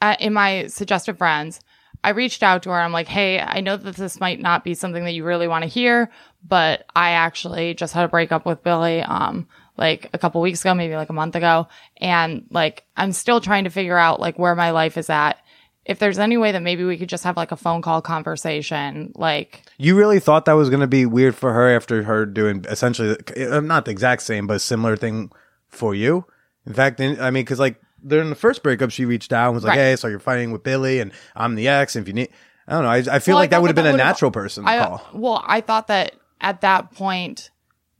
uh, in my suggested friends. I reached out to her. I'm like, hey, I know that this might not be something that you really want to hear, but I actually just had a breakup with Billy. Um, like a couple weeks ago, maybe like a month ago, and like I'm still trying to figure out like where my life is at. If there's any way that maybe we could just have like a phone call conversation, like You really thought that was going to be weird for her after her doing essentially uh, not the exact same, but a similar thing for you. In fact, in- I mean, because like during the first breakup, she reached out and was like, Right. "Hey, so you're fighting with Billy, and I'm the ex. If you need, I don't know. I, I feel Well, I like that would have been a natural person to I, call. Well, I thought that at that point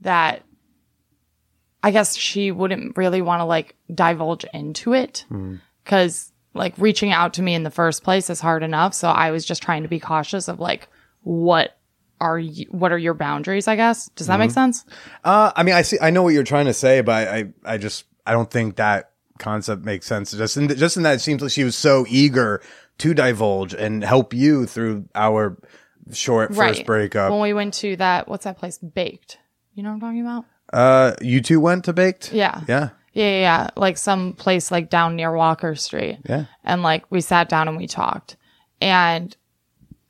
that I guess she wouldn't really want to like divulge into it Hmm. because like reaching out to me in the first place is hard enough. So I was just trying to be cautious of like what are you, what are your boundaries? I guess does that make Mm-hmm. sense? Uh, I mean, I see, I know what you're trying to say, but I, I, I just, I don't think that concept makes sense. Just in, just in that it seems like she was so eager to divulge and help you through our short first breakup. When we went to that, what's that place? Baked. You know what I'm talking about? Uh, you two went to Baked? Yeah. Yeah. Yeah, yeah, yeah. Like some place like down near Walker Street. Yeah. And like we sat down and we talked. And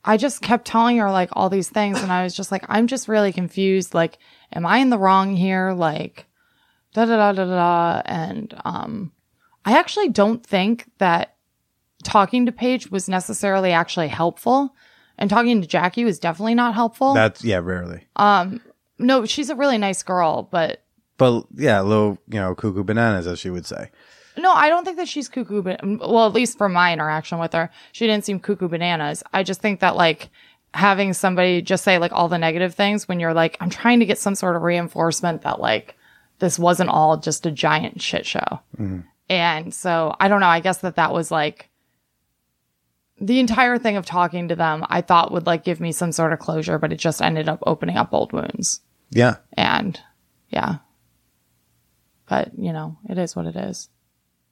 I just kept telling her like all these things. And I was just like, I'm just really confused. Like, am I in the wrong here? Like, da da da da da. da. And um, I actually don't think that talking to Paige was necessarily actually helpful. And talking to Jackie was definitely not helpful. That's, yeah, rarely. Um, no, she's a really nice girl, but But yeah, a little, you know, cuckoo bananas, as she would say. No, I don't think that she's cuckoo. But well, at least from my interaction with her, she didn't seem cuckoo bananas. I just think that like having somebody just say like all the negative things when you're like, I'm trying to get some sort of reinforcement that like this wasn't all just a giant shit show. Mm-hmm. And so I don't know. I guess that that was like the entire thing of talking to them. I thought would like give me some sort of closure, but it just ended up opening up old wounds. Yeah. And yeah, but you know, it is what it is.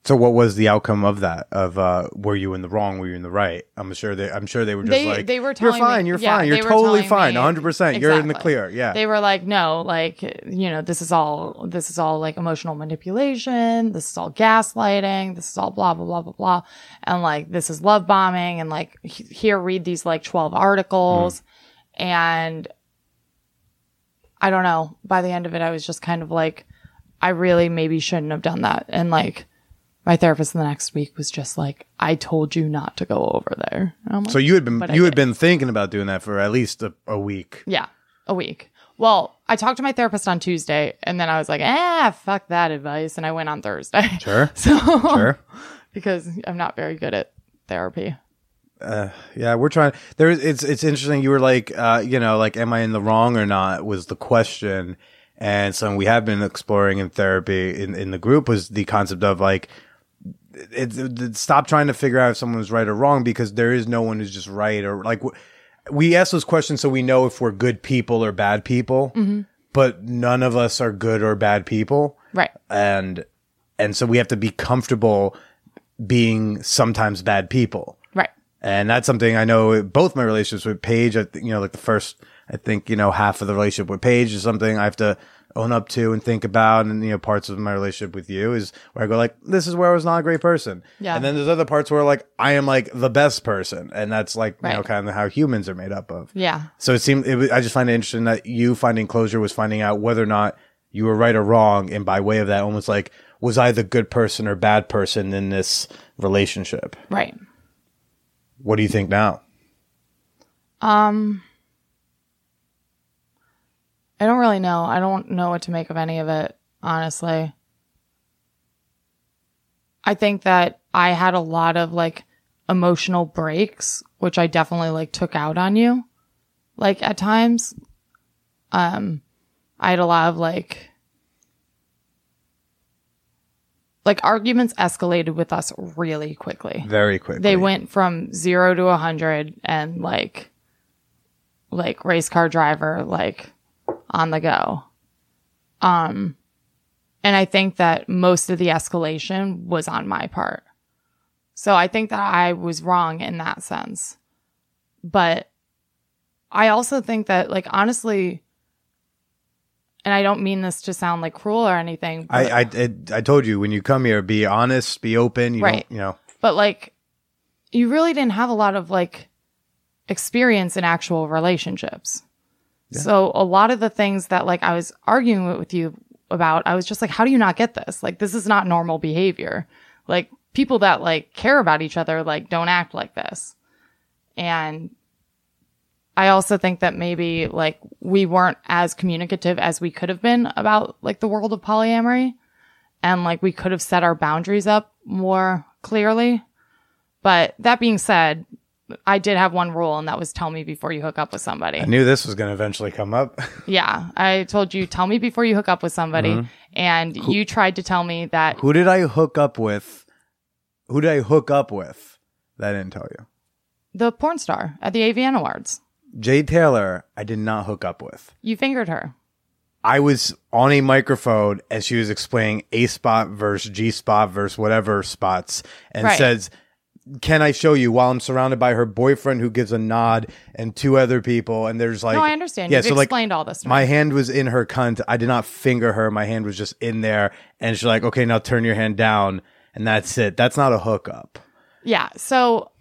So what was the outcome of that? Of uh were you in the wrong, were you in the right? I'm sure they I'm sure they were just they like they were You're fine, me, you're yeah, fine. You're totally fine. me- 100%. You're in the clear. Yeah. They were like, no, like you know, this is all this is all like emotional manipulation. This is all gaslighting. This is all blah blah blah blah blah, and like this is love bombing. And like he- here, read these like twelve articles, and I don't know. By the end of it, I was just kind of like, I really maybe shouldn't have done that. And like, my therapist the next week was just like, I told you not to go over there. Like, so you had been you had been thinking about doing that for at least a, a week. Yeah, a week. Well, I talked to my therapist on Tuesday, and then I was like, ah, fuck that advice, and I went on Thursday. Sure. so, Sure. because I'm not very good at therapy. Yeah, we're trying. There, it's it's interesting. You were like, uh, you know, like, am I in the wrong or not? Was the question, and something we have been exploring in therapy in in the group was the concept of like, it, it, stop trying to figure out if someone's right or wrong because there is no one who's just right or like. We ask those questions so we know if we're good people or bad people, mm-hmm. but none of us are good or bad people Right. and and so we have to be comfortable being sometimes bad people Right. and that's something I know both my relationships with Paige, you know, like the first, I think, you know, half of the relationship with Paige is something I have to own up to and think about. And, you know, parts of my relationship with you is where I go like, this is where I was not a great person. Yeah. And then there's other parts where like, I am like the best person. And that's like, you know, kind of how humans are made up of. Yeah. So it seemed, it I just find it interesting that you finding closure was finding out whether or not you were right or wrong. And by way of that, almost like, was I the good person or bad person in this relationship? Right. What do you think now? Um, I don't really know. I don't know what to make of any of it, honestly. I think that I had a lot of like emotional breaks, which I definitely like took out on you. Like at times, um, I had a lot of like, like arguments escalated with us really quickly. Very quickly. They went from zero to a hundred and like, like race car driver, like on the go. Um, and I think that most of the escalation was on my part. So I think that I was wrong in that sense. But I also think that, like, honestly, and I don't mean this to sound like cruel or anything, but, I, I, I told you when you come here, be honest, be open. You Right. Don't, you know, but like, you really didn't have a lot of like experience in actual relationships. So a lot of the things that like I was arguing with- with you about, I was just like, how do you not get this? Like, this is not normal behavior. Like, people that like care about each other, like, don't act like this. And I also think that maybe like we weren't as communicative as we could have been about like the world of polyamory. And like we could have set our boundaries up more clearly. But that being said, I did have one rule, and that was tell me before you hook up with somebody. I knew this was going to eventually come up. Yeah, I told you tell me before you hook up with somebody, mm-hmm. and you tried to tell me that Who did I hook up with? Who did I hook up with? That I didn't tell you. the porn star at the AVN Awards, Jay Taylor, I did not hook up with. you fingered her. I was on a microphone as she was explaining A spot versus G spot versus whatever spots and Right. says, Can I show you while I'm surrounded by her boyfriend who gives a nod and two other people? And there's like, no, I understand. Yeah, You've so like explained all this. To my hand was in her cunt. I did not finger her. My hand was just in there. And she's like, Okay, now turn your hand down. And that's it. That's not a hookup. Yeah. So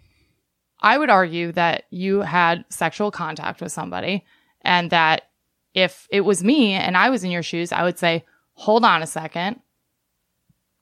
I would argue that you had sexual contact with somebody and that if it was me and I was in your shoes, I would say, hold on a second.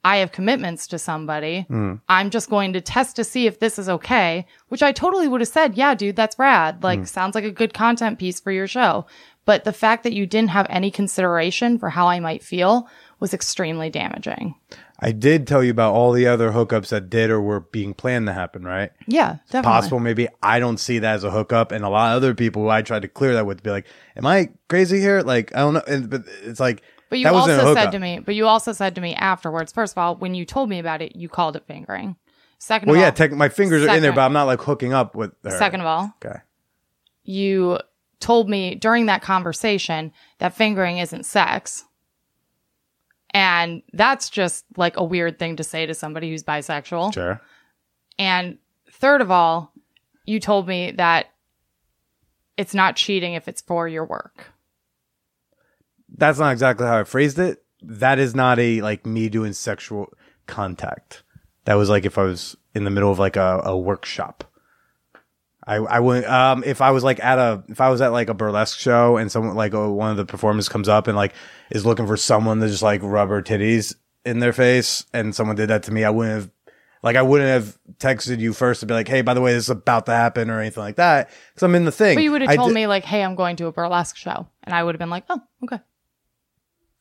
I have commitments to somebody. Hmm. I'm just going to test to see if this is okay, which I totally would have said, yeah, dude, that's rad. Like, hmm. sounds like a good content piece for your show. But the fact that you didn't have any consideration for how I might feel was extremely damaging. I did tell you about all the other hookups that did or were being planned to happen, right? Yeah, definitely. possible maybe I don't see that as a hookup, and a lot of other people who I tried to clear that with be like, "Am I crazy here?" Like I don't know, and, but it's like But you that wasn't a also said hookup. to me, but you also said to me afterwards, first of all, when you told me about it, you called it fingering. Second Well, of yeah, all, tech, my fingers are in there, second- but I'm not like hooking up with her. second of all, okay, you told me during that conversation that fingering isn't sex. And that's just like a weird thing to say to somebody who's bisexual. sure. And third of all, you told me that it's not cheating if it's for your work. That's not exactly how I phrased it. That is not a like me doing sexual contact. That was like if I was in the middle of like a, a workshop. I I would um if I was like at a if I was at like a burlesque show and someone like oh, one of the performers comes up and like is looking for someone to just like rub her titties in their face and someone did that to me I wouldn't have like I wouldn't have texted you first to be like hey by the way this is about to happen or anything like that because I'm in the thing. But you would have told me, like, hey, I'm going to a burlesque show. And I would have been like, oh, okay.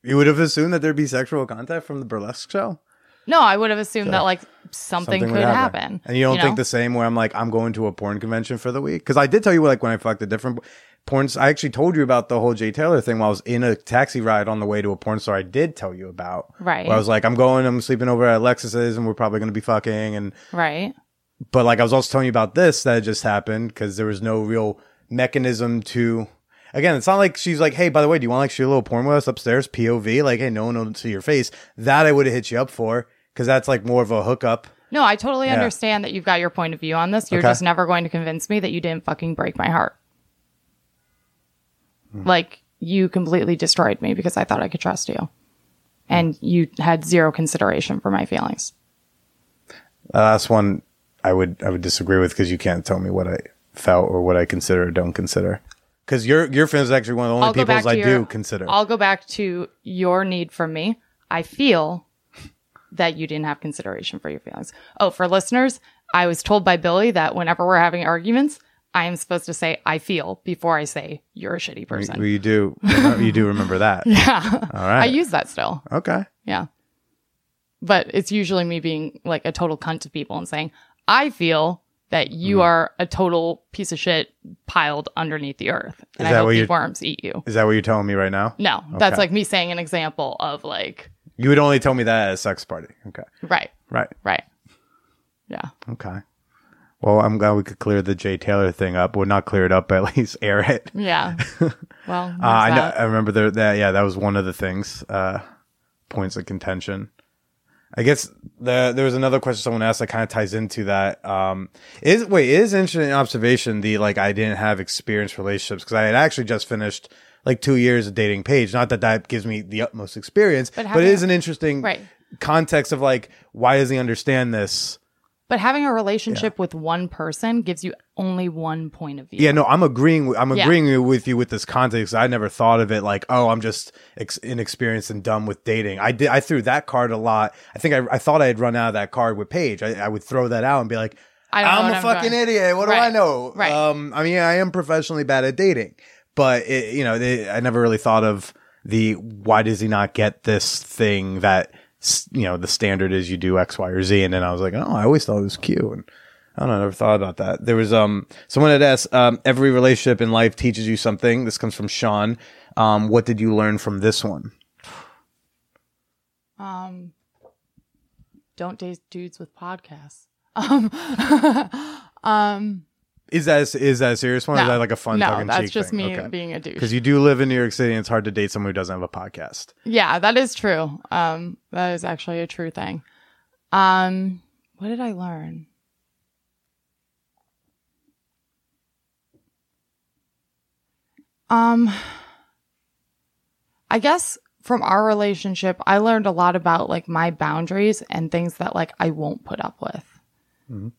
You would have assumed that there'd be sexual contact from the burlesque show. No, I would have assumed that like something, would could happen. And you don't know? think the same where I'm like, I'm going to a porn convention for the week? Because I did tell you, like, when I fucked a different porns, I actually told you about the whole Jay Taylor thing while I was in a taxi ride on the way to a porn store. I did tell you about. Right. Where I was like, I'm going, I'm sleeping over at Alexis's and we're probably going to be fucking. And, right? but like, I was also telling you about this that just happened because there was no real mechanism to. Again, it's not like she's like, hey, by the way, do you want to like shoot a little porn with us upstairs? POV, like, hey, no one will see your face. That I would have hit you up for because that's like more of a hookup. No, I totally understand that you've got your point of view on this. You're Okay. just never going to convince me that you didn't fucking break my heart. Hmm. Like you completely destroyed me because I thought I could trust you. And you had zero consideration for my feelings. The last one I would I would disagree with because you can't tell me what I felt or what I consider or don't consider. Because your your friend is actually one of the only I'll go people back I to do consider. I'll go back to your need from me. I feel that you didn't have consideration for your feelings. Oh, for listeners, I was told by Billy that whenever we're having arguments, I am supposed to say I feel before I say you're a shitty person. Well, you do you do remember that? yeah. All right. I use that still. okay. Yeah. But it's usually me being like a total cunt to people and saying, I feel that you Hmm. are a total piece of shit piled underneath the earth. And Is I that hope what these worms eat you. Is that what you're telling me right now? No, that's like me saying an example of like You would only tell me that at a sex party. Okay. Right. Right. Right. Yeah. Okay. Well, I'm glad we could clear the Jay Taylor thing up. Well, not clear it up, but at least air it. Yeah. Well, Uh, I know. I remember there, that. Yeah, that was one of the things. Uh, points of contention. I guess the, there was another question someone asked that kind of ties into that. Um, is wait, it is interesting observation. The like, I didn't have experienced relationships because I had actually just finished like two years of dating Paige. Not that that gives me the utmost experience, but, having it is an interesting Right. context of like, why does he understand this? But having a relationship with one person gives you only one point of view. Yeah, no, I'm agreeing. with- I'm Yeah. agreeing with you with this context. I never thought of it like, oh, I'm just ex- inexperienced and dumb with dating. I did. I threw that card a lot. I think I, I thought I had run out of that card with Paige. I, I would throw that out and be like, I don't I'm a I'm fucking doing. idiot. What do I know? Right. Um, I mean, I am professionally bad at dating, but it, you know, they, I never really thought of the why does he not get this thing that you know the standard is you do X, Y, or Z, and then I was like, oh, I always thought it was Q, and I don't know, I never thought about that. There was um someone had asked, um, every relationship in life teaches you something. This comes from Sean. Um, what did you learn from this one? Um, don't date dudes with podcasts. Um, um, Is that is that a serious one? or no, is that like a fun no, that's just thing? me Okay. being a douche. Because you do live in New York City, and it's hard to date someone who doesn't have a podcast. Yeah, that is true. Um, that is actually a true thing. Um, what did I learn? Um, I guess from our relationship, I learned a lot about like my boundaries and things that like I won't put up with.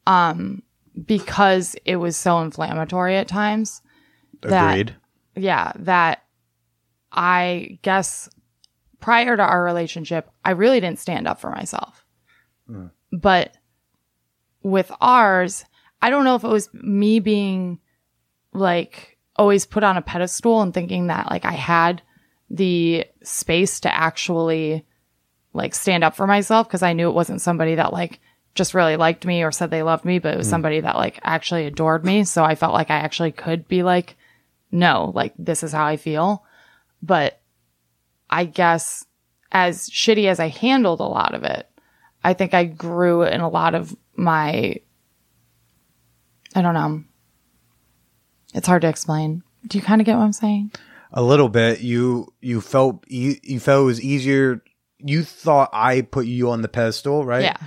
Um, because it was so inflammatory at times That- Agreed. yeah, that I guess prior to our relationship, I really didn't stand up for myself. Mm. But with ours, I don't know if it was me being like always put on a pedestal and thinking that like I had the space to actually like stand up for myself because I knew it wasn't somebody that like just really liked me or said they loved me, but it was hmm. somebody that like actually adored me. So I felt like I actually could be like, no, like this is how I feel. But I guess as shitty as I handled a lot of it, I think I grew in a lot of my, I don't know. It's hard to explain. Do you kind of get what I'm saying? A little bit. You you felt you, you felt it was easier. You thought I put you on the pedestal, right? Yeah.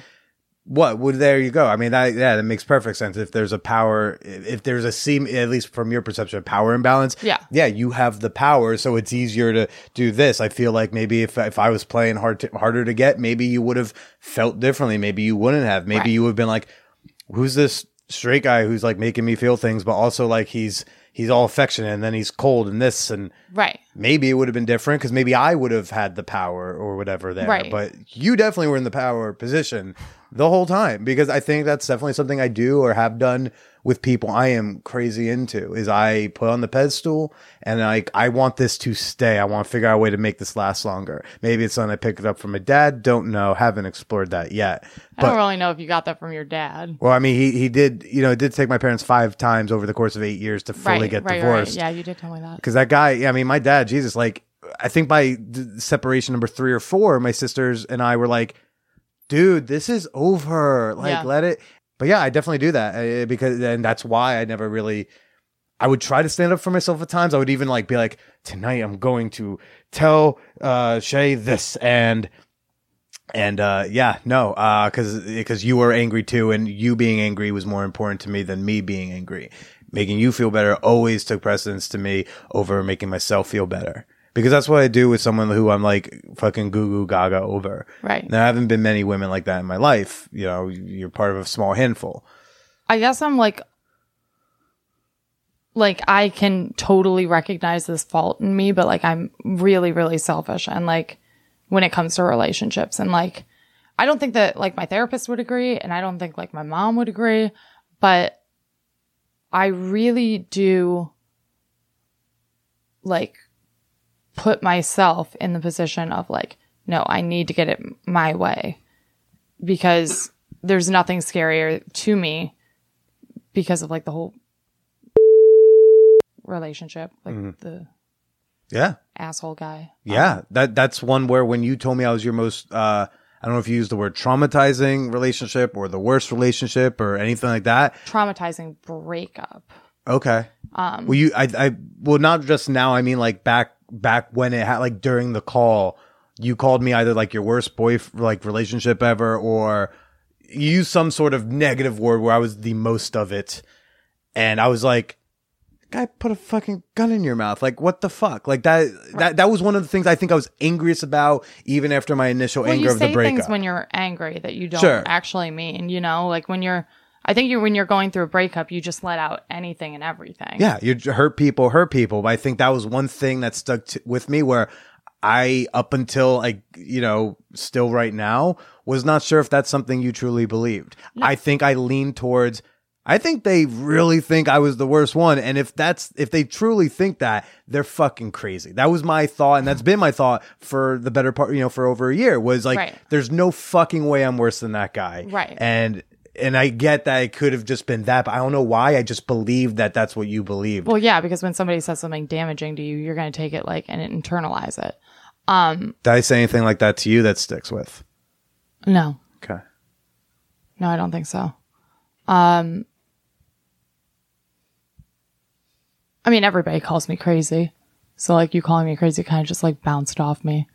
What? Well, there you go. I mean, that yeah, that makes perfect sense. If there's a power, if there's a seem, at least from your perception, a power imbalance. Yeah. yeah, you have the power, so it's easier to do this. I feel like maybe if if I was playing hard to, harder to get, maybe you would have felt differently. Maybe you wouldn't have. Maybe Right. you would have been like, "Who's this straight guy who's like making me feel things?" But also like he's he's all affectionate and then he's cold and this and Right. maybe it would have been different because maybe I would have had the power or whatever there. Right. But you definitely were in the power position the whole time because I think that's definitely something I do or have done with people I am crazy into is I put on the pedestal and like I want this to stay. I want to figure out a way to make this last longer. Maybe it's something I picked it up from my dad. Don't know. Haven't explored that yet. I don't really know if you got that from your dad. well, I mean, he he did. You know, it did take my parents five times over the course of eight years to fully right. get right, divorced. Right. Yeah, you did tell me that. Because that guy, I mean, my dad, Jesus, like, I think by separation number three or four, my sisters and I were like, dude, this is over. Like, Yeah. let it. But yeah, I definitely do that uh, because, and that's why I never really. I would try to stand up for myself at times. I would even like be like, tonight I'm going to tell uh Shay this and and uh yeah, no, uh cuz because you were angry too and you being angry was more important to me than me being angry. Making you feel better always took precedence to me over making myself feel better. Because that's what I do with someone who I'm like fucking goo goo gaga over. Right. There haven't been many women like that in my life. You know, you're part of a small handful. I guess I'm like, like I can totally recognize this fault in me, but like I'm really, really selfish. And like when it comes to relationships, and like I don't think that like my therapist would agree, and I don't think like my mom would agree, but I really do like put myself in the position of like, no, I need to get it my way because there's nothing scarier to me because of like the whole relationship like the Yeah. asshole guy. Yeah, that that's one where when you told me I was your most uh I don't know if you use the word traumatizing relationship or the worst relationship or anything like that. Traumatizing breakup. Okay. Um well you I I well not just now, I mean like back back when it had like during the call, you called me either like your worst boy like relationship ever or you used some sort of negative word where I was the most of it. And I was like, guy put a fucking gun in your mouth. Like, what the fuck? Like that, that, that was one of the things I think I was angriest about even after my initial Well, anger of the say breakup. things when you're angry that you don't Sure. actually mean. You know, like when you're. I think you when you're going through a breakup, you just let out anything and everything. yeah, you hurt people, hurt people. But I think that was one thing that stuck to, with me where I, up until like, you know, still right now, was not sure if that's something you truly believed. I think I leaned towards, I think they really think I was the worst one. And if that's, if they truly think that, they're fucking crazy. That was my thought. And that's been my thought for the better part, you know, for over a year was like, Right. there's no fucking way I'm worse than that guy. Right. And, and I get that it could have just been that, but I don't know why. I just believe that that's what you believe. Well, yeah, because when somebody says something damaging to you, you're going to take it like and internalize it. Um, Did I say anything like that to you that sticks with? No, Okay. no, I don't think so. Um, I mean, everybody calls me crazy, so like you calling me crazy kind of just like bounced off me.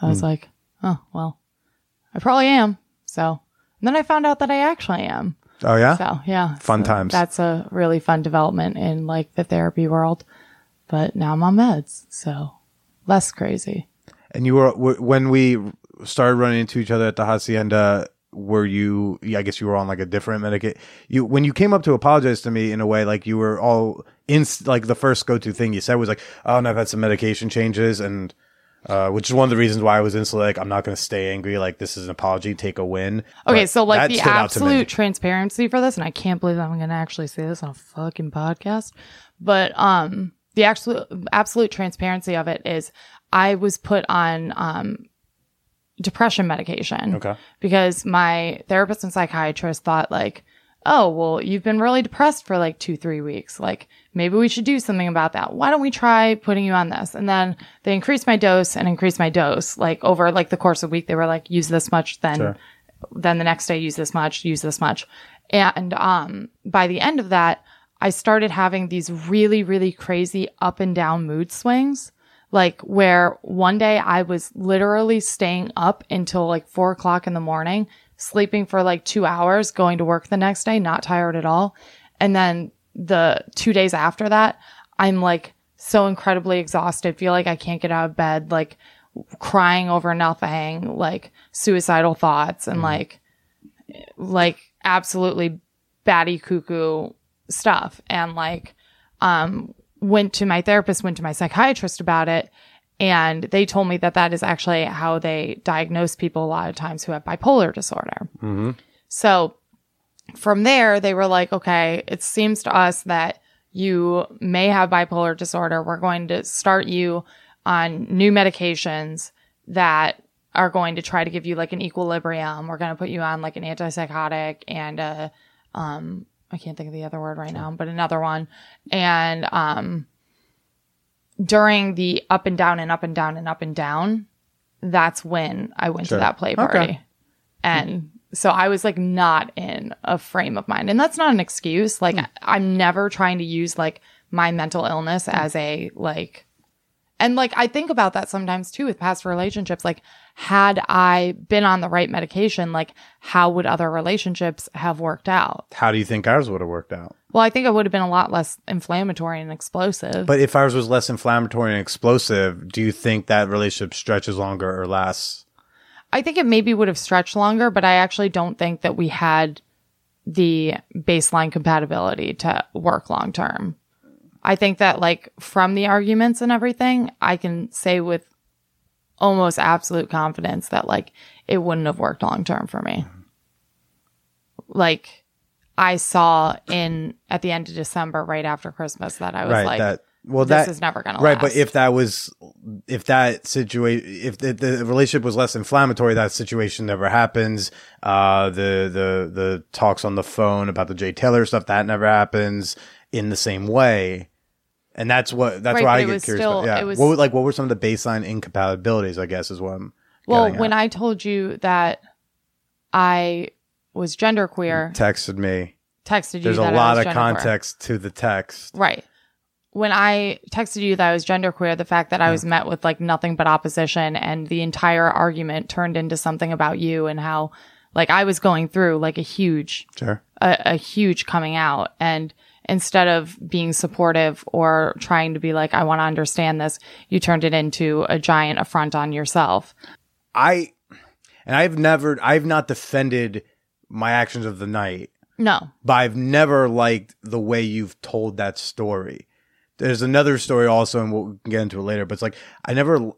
I was hmm. like, oh well, I probably am. So and then I found out that I actually am. Oh yeah. So yeah, Fun So times. That's a really fun development in like the therapy world. But now I'm on meds, so less crazy. And you were when we started running into each other at the hacienda. Were you? I guess you were on like a different medicate. You when you came up to apologize to me in a way, like you were all in. Like the first go to thing you said was like, "Oh, and I've had some medication changes," and uh, which is one of the reasons why I was instantly like, "I'm not going to stay angry. Like this is an apology, take a win." Okay, But so like the stood out to me. absolute transparency for this, and I can't believe I'm going to actually say this on a fucking podcast, but um, the absolute absolute transparency of it is I was put on um depression medication. Okay. Because my therapist and psychiatrist thought like, oh, well, you've been really depressed for like two, three weeks. Like maybe we should do something about that. Why don't we try putting you on this? And then they increased my dose and increased my dose. Like over like the course of a week, they were like, use this much, then Sure. then the next day use this much, use this much. And um by the end of that, I started having these really, really crazy up and down mood swings. Like where one day I was literally staying up until like four o'clock in the morning, sleeping for like two hours, going to work the next day, not tired at all. And then the two days after that, I'm like so incredibly exhausted, feel like I can't get out of bed, like crying over nothing, like suicidal thoughts and like like absolutely batty cuckoo stuff. And like um went to my therapist went to my psychiatrist about it and they told me that that is actually how they diagnose people a lot of times who have bipolar disorder so from there they were like okay it seems to us that you may have bipolar disorder we're going to start you on new medications that are going to try to give you like an equilibrium. We're going to put you on like an antipsychotic and a, um, I can't think of the other word right now, but another one. And, um, during the up and down and up and down and up and down, that's when I went Sure. to that play party. Okay. And so I was like not in a frame of mind. And that's not an excuse. Like I- I'm never trying to use like my mental illness hmm. as a like and like I think about that sometimes too with past relationships. Like, had I been on the right medication, like how would other relationships have worked out? How do you think ours would have worked out? Well, I think it would have been a lot less inflammatory and explosive. But if ours was less inflammatory and explosive, do you think that relationship stretches longer or lasts? I think it maybe would have stretched longer, but I actually don't think that we had the baseline compatibility to work long term. I think that like from the arguments and everything, I can say with almost absolute confidence that like it wouldn't have worked long term for me. Like I saw in at the end of December, right after Christmas, that I was right. like, that well, this that is never gonna right. But if that was, if that situation, if the, the relationship was less inflammatory, that situation never happens. Uh, the the the talks on the phone about the Jay Taylor stuff that never happens in the same way. And that's what that's Right, why I get curious. still- about, yeah, it was- what like what were some of the baseline incompatibilities? I guess is what I'm. Well, when at. I told you that I was genderqueer, texted me, texted you there's a lot of context to the text. Right. When I texted you that I was genderqueer, the fact that I was met with like nothing but opposition and the entire argument turned into something about you and how like I was going through like a huge Sure. a, a huge coming out and instead of being supportive or trying to be like I want to understand this, you turned it into a giant affront on yourself. I and I've never I've not defended my actions of the night, No. but I've never liked the way you've told that story. There's another story also, and we'll get into it later. But it's like I never.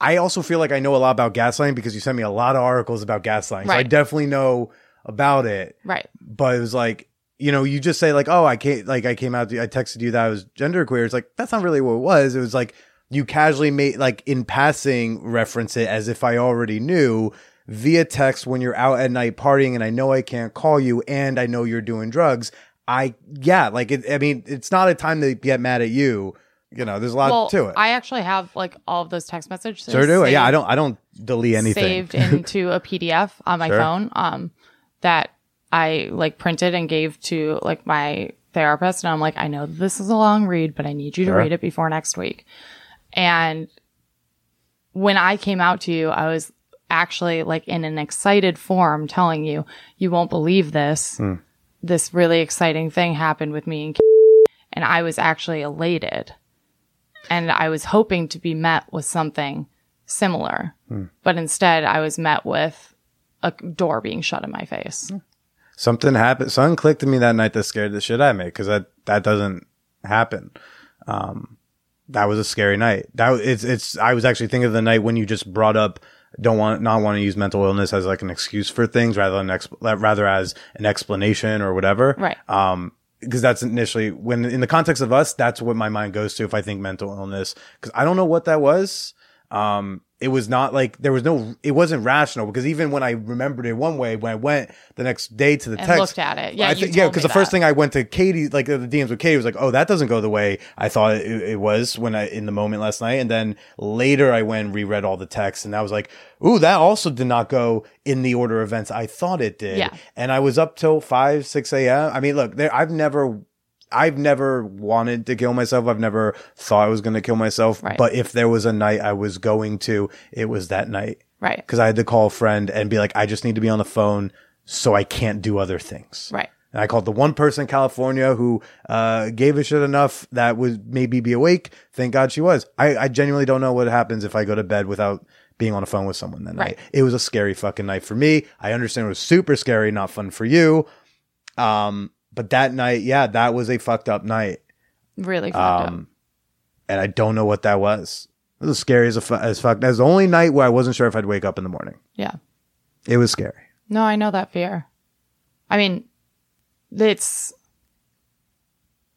I also feel like I know a lot about gaslighting because you sent me a lot of articles about gaslighting. So I definitely know about it. Right. But it was like, you know, you just say like, oh, I can't, like, I came out, to, I texted you that I was genderqueer. It's like that's not really what it was. It was like you casually made, like, in passing, reference it as if I already knew via text when you're out at night partying, and I know I can't call you, and I know you're doing drugs. I, yeah, like, it, I mean, it's not a time to get mad at you. You know, there's a lot Well, to it. I actually have like all of those text messages. sure do. saved- Yeah, I don't, I don't delete anything. saved into a PDF on my Sure. phone um, that I like printed and gave to like my therapist. And I'm like, I know this is a long read, but I need you to Sure. read it before next week. And when I came out to you, I was actually like in an excited form telling you, you won't believe this. Hmm. This really exciting thing happened with me and and I was actually elated. And I was hoping to be met with something similar. But instead, I was met with a door being shut in my face. Something happened. Something clicked to me that night that scared the shit out of me because that that doesn't happen. Um, that was a scary night. That it's it's. I was actually thinking of the night when you just brought up don't want not want to use mental illness as like an excuse for things rather than exp- rather as an explanation or whatever. Right. Um, because that's initially when in the context of us, that's what my mind goes to if I think mental illness. Because I don't know what that was. Um, it was not like there was no, it wasn't rational because even when I remembered it one way, when I went the next day to the And text, looked at it. Yeah, you yeah, because the first thing I went to Katie, like the DMs with Katie was like, oh, that doesn't go the way I thought it, it was when I, in the moment last night. And then later I went and reread all the texts and I was like, ooh, that also did not go in the order of events I thought it did. Yeah. And I was up till 5, 6 a.m. I mean, look, there, I've never I've never wanted to kill myself. I've never thought I was going to kill myself. Right. But if there was a night I was going to, it was that night. Right. Because I had to call a friend and be like, I just need to be on the phone so I can't do other things. Right. And I called the one person in California who uh, gave a shit enough that would maybe be awake. Thank God she was. I, I genuinely don't know what happens if I go to bed without being on the phone with someone that Right. night. It was a scary fucking night for me. I understand it was super scary, not fun for you. Um, but that night, yeah, that was a fucked up night. Really fucked up. Um, and I don't know what that was. It was scary as a fu- as fuck. That's the only night where I wasn't sure if I'd wake up in the morning. Yeah. It was scary. No, I know that fear. I mean, it's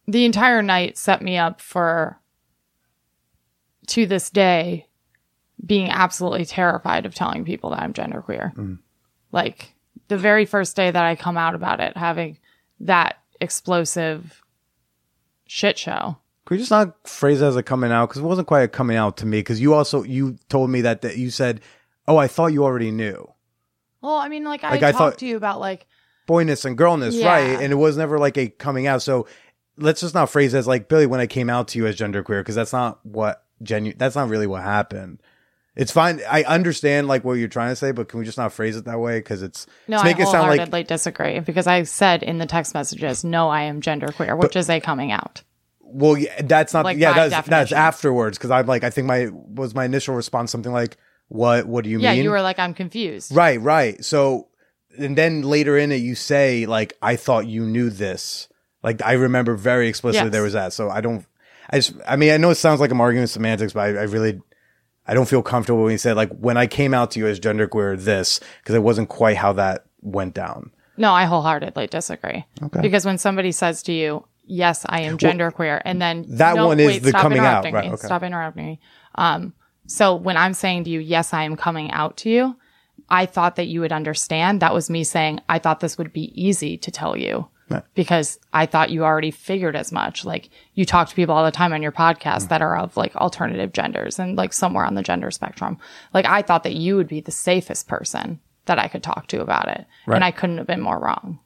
the entire night set me up for to this day being absolutely terrified of telling people that I'm genderqueer. Like the very first day that I come out about it, having that explosive shit show. Could we just not phrase it as a coming out? Because it wasn't quite a coming out to me. Because you also you told me that that you said, "Oh, I thought you already knew." Well, I mean, like I Like, I talked thought- to you about like boyness and girlness, Yeah. right? And it was never like a coming out. So let's just not phrase it as like Billy when I came out to you as genderqueer because that's not what genu. That's not really what happened. It's fine. I understand like what you're trying to say, but can we just not phrase it that way? Because it's No, it's I it sound wholeheartedly like disagree because I said in the text messages, "No, I am genderqueer," which is a coming out. well, yeah, that's not Like, yeah. That's that's afterwards because I'm like I think my was my initial response something like what What do you Yeah, mean? Yeah, you were like, "I'm confused." Right, right. So, and then later in it, you say like, "I thought you knew this." Like I remember very explicitly Yes. there was that. So I don't. I just. I mean, I know it sounds like I'm arguing semantics, but I, I really. I don't feel comfortable when you said like when I came out to you as genderqueer this because it wasn't quite how that went down. No, I wholeheartedly disagree. Okay. Because when somebody says to you, "Yes, I am genderqueer," and then That no, one is wait, the coming out, interrupting right, Me, okay. Stop interrupting me. Um, so when I'm saying to you, "Yes, I am coming out to you," I thought that you would understand. That was me saying, "I thought this would be easy to tell you." Because I thought you already figured as much. Like you talk to people all the time on your Mm. podcast that are of like alternative genders and like somewhere on the gender spectrum. Like I thought that you would be the safest person that I could talk to about it. And I couldn't have been more wrong.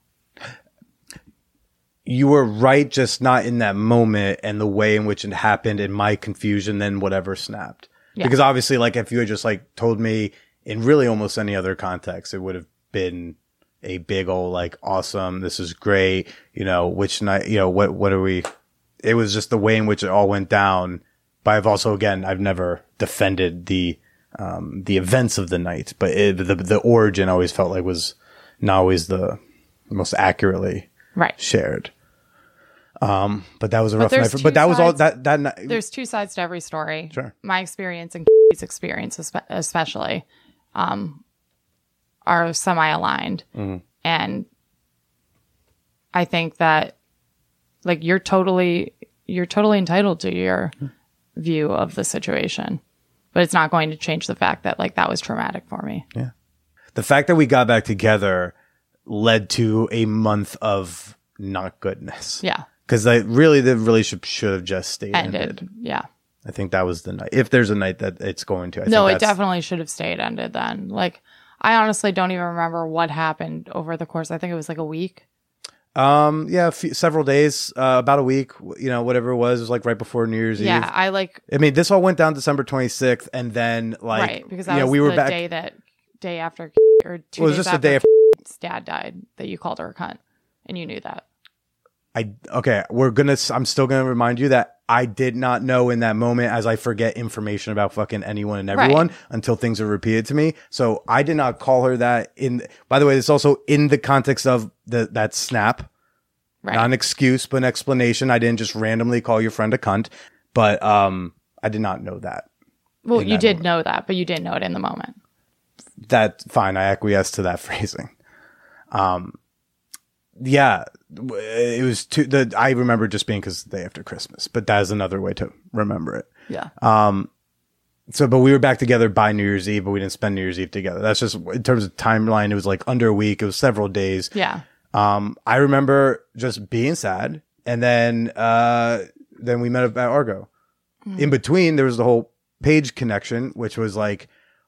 you were right, just not in that moment and the way in which it happened and my confusion, then whatever snapped. Yeah. Because obviously, like if you had just like told me in really almost any other context, it would have been a big old like awesome. This is great. You know, which night, you know, what, what are we? It was just the way in which it all went down. But I've also, again, I've never defended the, um, the events of the night, but it, the, the origin always felt like was not always the most accurately Right. shared. Um, but that was a rough night. For, but that was all that that night. There's two sides to every story. Sure. My experience and experience, especially, um, are semi aligned. Mm-hmm. And I think that, like, you're totally, you're totally entitled to your view of the situation. But it's not going to change the fact that, like, that was traumatic for me. Yeah. The fact that we got back together led to a month of not goodness. Yeah. Because like really, the relationship should have just stayed Ended. ended. Yeah. I think that was the night. If there's a night that it's going to, I No, it definitely should have stayed ended then. Like, I honestly don't even remember what happened over the course. I think it was like a week. Um, yeah, few, several days, uh, about a week. You know, whatever it was, it was like right before New Year's Yeah, Eve. Yeah, I like I mean, this all went down December 26th, and then like, right because that you know, we were the back. day that day after or two Well, it was just the day of- dad died that you called her a cunt and you knew that. I okay, we're gonna. I'm still gonna remind you that I did not know in that moment, as I forget information about fucking anyone and everyone until things are repeated to me. So I did not call her that. In by the way, it's also in the context of the that snap, Right. not an excuse but an explanation. I didn't just randomly call your friend a cunt, but um, I did not know that. well, you that did know that, but you didn't know it in the moment. That fine, I acquiesce to that phrasing. Um, yeah, it was too. The I remember just being because the day after Christmas, but that is another way to remember it. Yeah. Um. So, but we were back together by New Year's Eve, but we didn't spend New Year's Eve together. That's just in terms of timeline. It was like under a week. It was several days. yeah. Um, I remember just being sad, and then uh, then we met up at Argo. In between, there was the whole Paige connection, which was like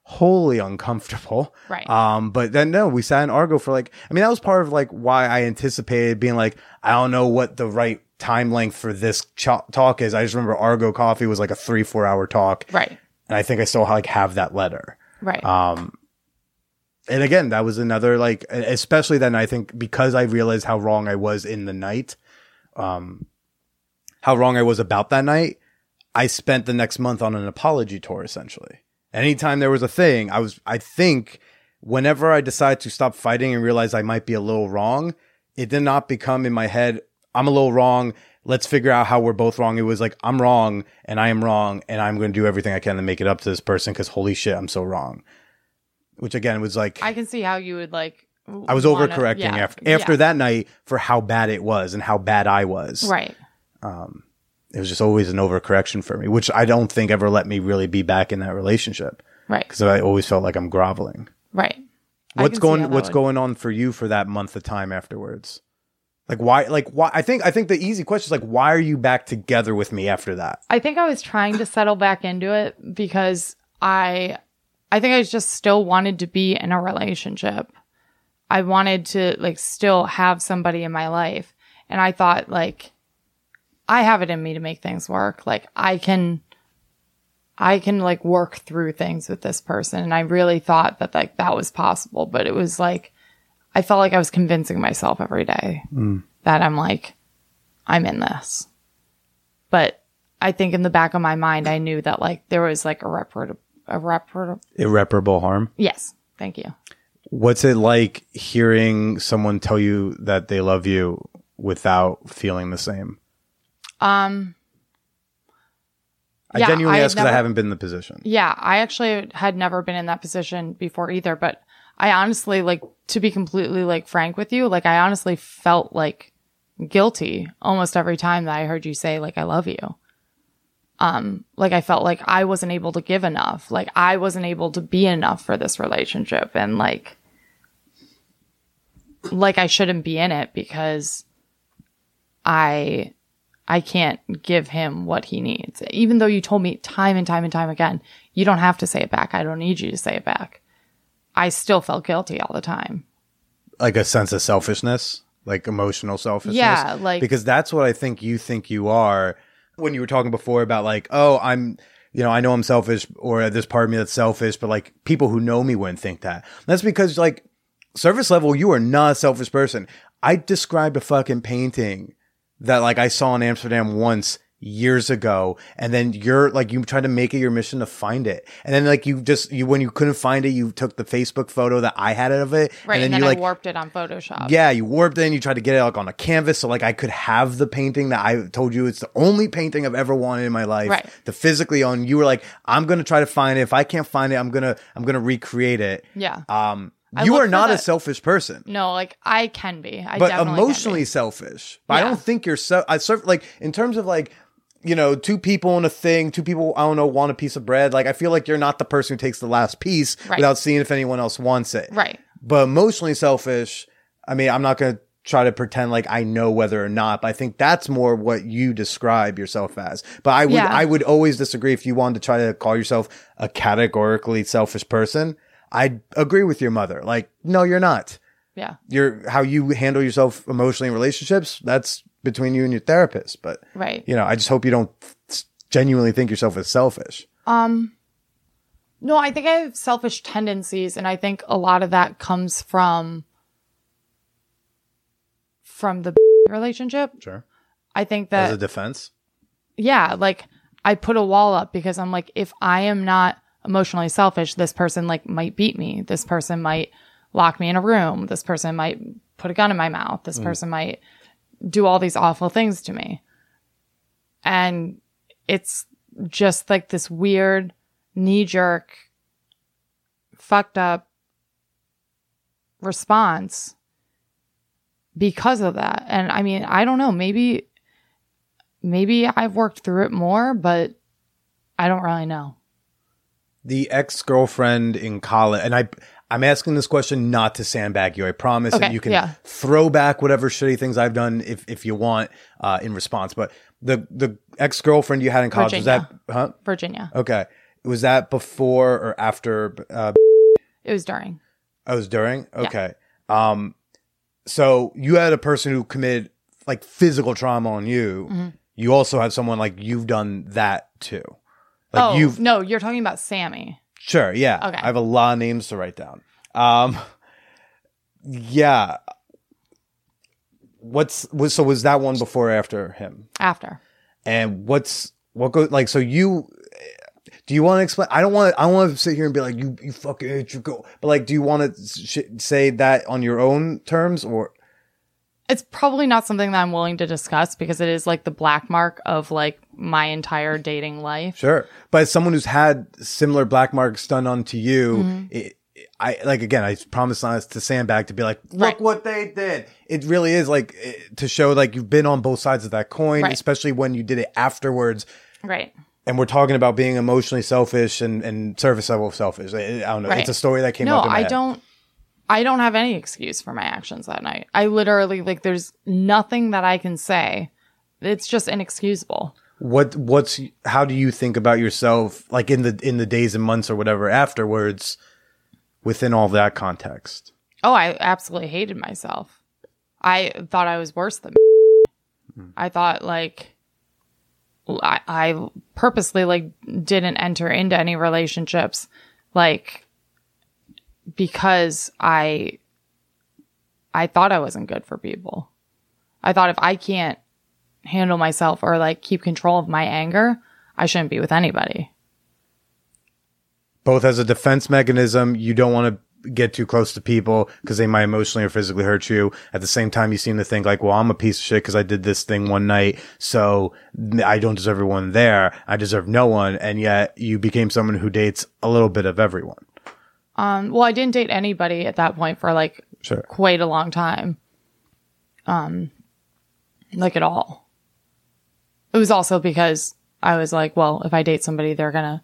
wholly uncomfortable. Right. Um, but then no, we sat in Argo for like. I mean, that was part of like why I anticipated being like, I don't know what the right time length for this ch- talk is. I just remember Argo Coffee was like a three four hour talk, Right. and I think I still like have that letter. Right. Um, and again, that was another like, especially then I think because I realized how wrong I was in the night, um, how wrong I was about that night. I spent the next month on an apology tour essentially. Anytime there was a thing, I was, I think whenever I decided to stop fighting and realize I might be a little wrong, it did not become in my head, I'm a little wrong. Let's figure out how we're both wrong. It was like, I'm wrong and I am wrong and I'm going to do everything I can to make it up to this person because holy shit, I'm so wrong. Which again was like, I can see how you would like. I was wanna- overcorrecting yeah, after after yeah. that night for how bad it was and how bad I was. Right. Um, It was just always an overcorrection for me, which I don't think ever let me really be back in that relationship Right. because I always felt like I'm groveling. Right. What's can see how going What's would- going on for you for that month of time afterwards? Like why? Like why? I think I think the easy question is like why are you back together with me after that? I think I was trying to settle back into it because I I think I just still wanted to be in a relationship. I wanted to like still have somebody in my life. And I thought like I have it in me to make things work. Like I can I can like work through things with this person and I really thought that like that was possible, but it was like I felt like I was convincing myself every day mm. that I'm like I'm in this but I think in the back of my mind, I knew that like there was like irreparable, irreparable. Irreparable harm. Yes, thank you. What's it like hearing someone tell you that they love you without feeling the same? Um, I Yeah, genuinely I ask because I haven't been in the position. yeah, I actually had never been in that position before either, but I honestly like to be completely like frank with you, like I honestly felt like guilty almost every time that I heard you say like I love you. Um, like I felt like I wasn't able to give enough, like I wasn't able to be enough for this relationship, and like like I shouldn't be in it because I I can't give him what he needs. Even though you told me time and time and time again, you don't have to say it back. I don't need you to say it back. I still felt guilty all the time. like a sense of selfishness, like emotional selfishness. Yeah, like- because that's what I think you think you are. When you were talking before about like, oh, I'm, you know, I know I'm selfish, or there's part of me that's selfish, but like people who know me wouldn't think that. That's because like surface level, you are not a selfish person. I described a fucking painting that like I saw in Amsterdam once years ago and then you're like you tried to make it your mission to find it and then like you just you when you couldn't find it you took the facebook photo that i had of it Right. And, and then you I like warped it on Photoshop. yeah, you warped it and you tried to get it like on a canvas so like I could have the painting that I told you it's the only painting I've ever wanted in my life Right. to physically own. You were like, I'm gonna try to find it. If I can't find it, I'm gonna I'm gonna recreate it. Yeah. Um I you are not a selfish person. No, like I can be. I but emotionally be. selfish. But I don't think you're so I serve like in terms of like you know, two people in a thing, two people, I don't know, want a piece of bread. Like, I feel like you're not the person who takes the last piece Right. without seeing if anyone else wants it. Right. But emotionally selfish, I mean, I'm not going to try to pretend like I know whether or not, but I think that's more what you describe yourself as. But I would, Yeah. I would always disagree if you wanted to try to call yourself a categorically selfish person. I'd agree with your mother. Like, no, you're not. Yeah. You're how you handle yourself emotionally in relationships. That's between you and your therapist. But Right. you know, I just hope you don't genuinely think yourself as selfish. Um no, I think I have selfish tendencies and I think a lot of that comes from from the relationship. Sure. I think that As a defense. yeah, like I put a wall up because I'm like if I am not emotionally selfish, this person like might beat me. This person might lock me in a room. This person might put a gun in my mouth. This mm. person might do all these awful things to me. And it's just like this weird knee jerk fucked up response because of that. And I mean, I don't know, maybe maybe I've worked through it more, but I don't really know. The ex girlfriend in college, and I I'm asking this question not to sandbag you. I promise, Okay, and you can yeah. throw back whatever shitty things I've done if if you want uh, in response. But the the ex girlfriend you had in college was that huh? Virginia. Okay, was that before or after? Uh, It was during. I was during. Okay, um, so you had a person who committed like physical trauma on you. Mm-hmm. You also had someone like you've done that too. Like oh, you've no, you're talking about Sammy. Sure, yeah. Okay. I have a lot of names to write down. Um yeah. What's was so was that one before or after him? After. And what's what goes like so you do you want to explain? I don't want to. I want to sit here and be like you. You fucking hate your go. But like, do you want to sh- say that on your own terms, or It's probably not something that I'm willing to discuss because it is like the black mark of like my entire dating life. Sure. But as someone who's had similar black marks done onto you, Mm-hmm. it, I like again. I promise not to sandbag to be like, look Right. what they did. It really is like eh, to show like you've been on both sides of that coin, Right. especially when you did it afterwards. Right. And we're talking about being emotionally selfish and, and service level selfish. I, I don't know. Right. It's a story that came No, up. In my I head. don't. I don't have any excuse for my actions that night. I literally like. There's nothing that I can say. It's just inexcusable. What what's how do you think about yourself like in the in the days and months or whatever afterwards within all that context? Oh, I absolutely hated myself. I thought I was worse than. Hmm. I thought like I, I purposely like didn't enter into any relationships like because I I thought I wasn't good for people. I thought if I can't handle myself or like keep control of my anger, I shouldn't be with anybody. both as a defense mechanism, you don't want to get too close to people because they might emotionally or physically hurt you. At the same time, you seem to think like, well, I'm a piece of shit because I did this thing one night. So I don't deserve everyone there. I deserve no one. And yet you became someone who dates a little bit of everyone. Um, well, I didn't date anybody at that point for like Sure. quite a long time. Um, like at all. It was also because I was like, well, if I date somebody, they're gonna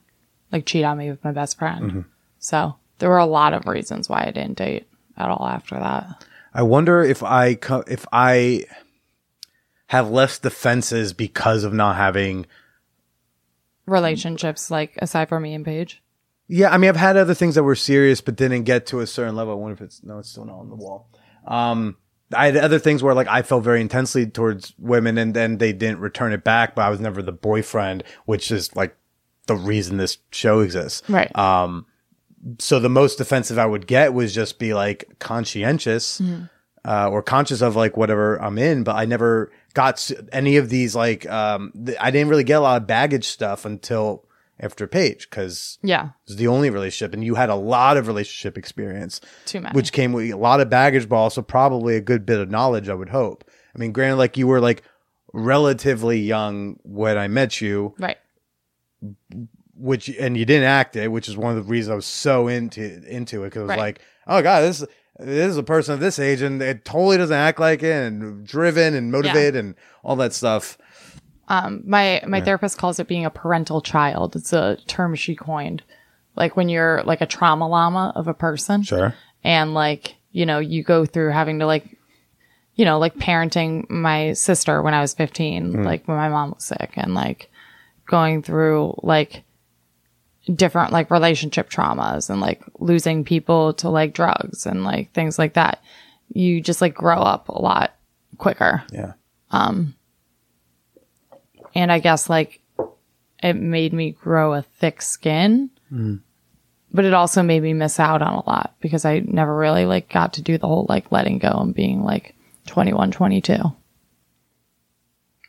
like cheat on me with my best friend. So there were a lot of reasons why I didn't date at all after that. I wonder if I co- if I have less defenses because of not having Relationships, like aside from me and Paige. Yeah, I mean, I've had other things that were serious, but didn't get to a certain level. I wonder if it's no, it's still not on the wall. Um, I had other things where like I felt very intensely towards women, and then they didn't return it back. But I was never the boyfriend, which is like the reason this show exists. Right. Um, so the most defensive I would get was just be like conscientious uh, or conscious of like whatever I'm in, but I never got any of these like um, th- I didn't really get a lot of baggage stuff until after Paige because Yeah. it was the only relationship, and you had a lot of relationship experience, Too many. which came with a lot of baggage, but also probably a good bit of knowledge. I would hope. I mean, granted, like you were like relatively young when I met you, Right. which and you didn't act it, which is one of the reasons I was so into into it because it was Right. like, oh god, this this is a person of this age and it totally doesn't act like it and driven and motivated and all that stuff. Um, my my therapist calls it being a parental child. It's a term she coined. Like when you're like a trauma llama of a person. Sure. and like you know you go through having to like you know like parenting my sister when i was 15 like when my mom was sick and like going through like different like relationship traumas and like losing people to like drugs and like things like that you just like grow up a lot quicker Yeah. And i guess like it made me grow a thick skin. But it also made me miss out on a lot because i never really like got to do the whole like letting go and being like 21 22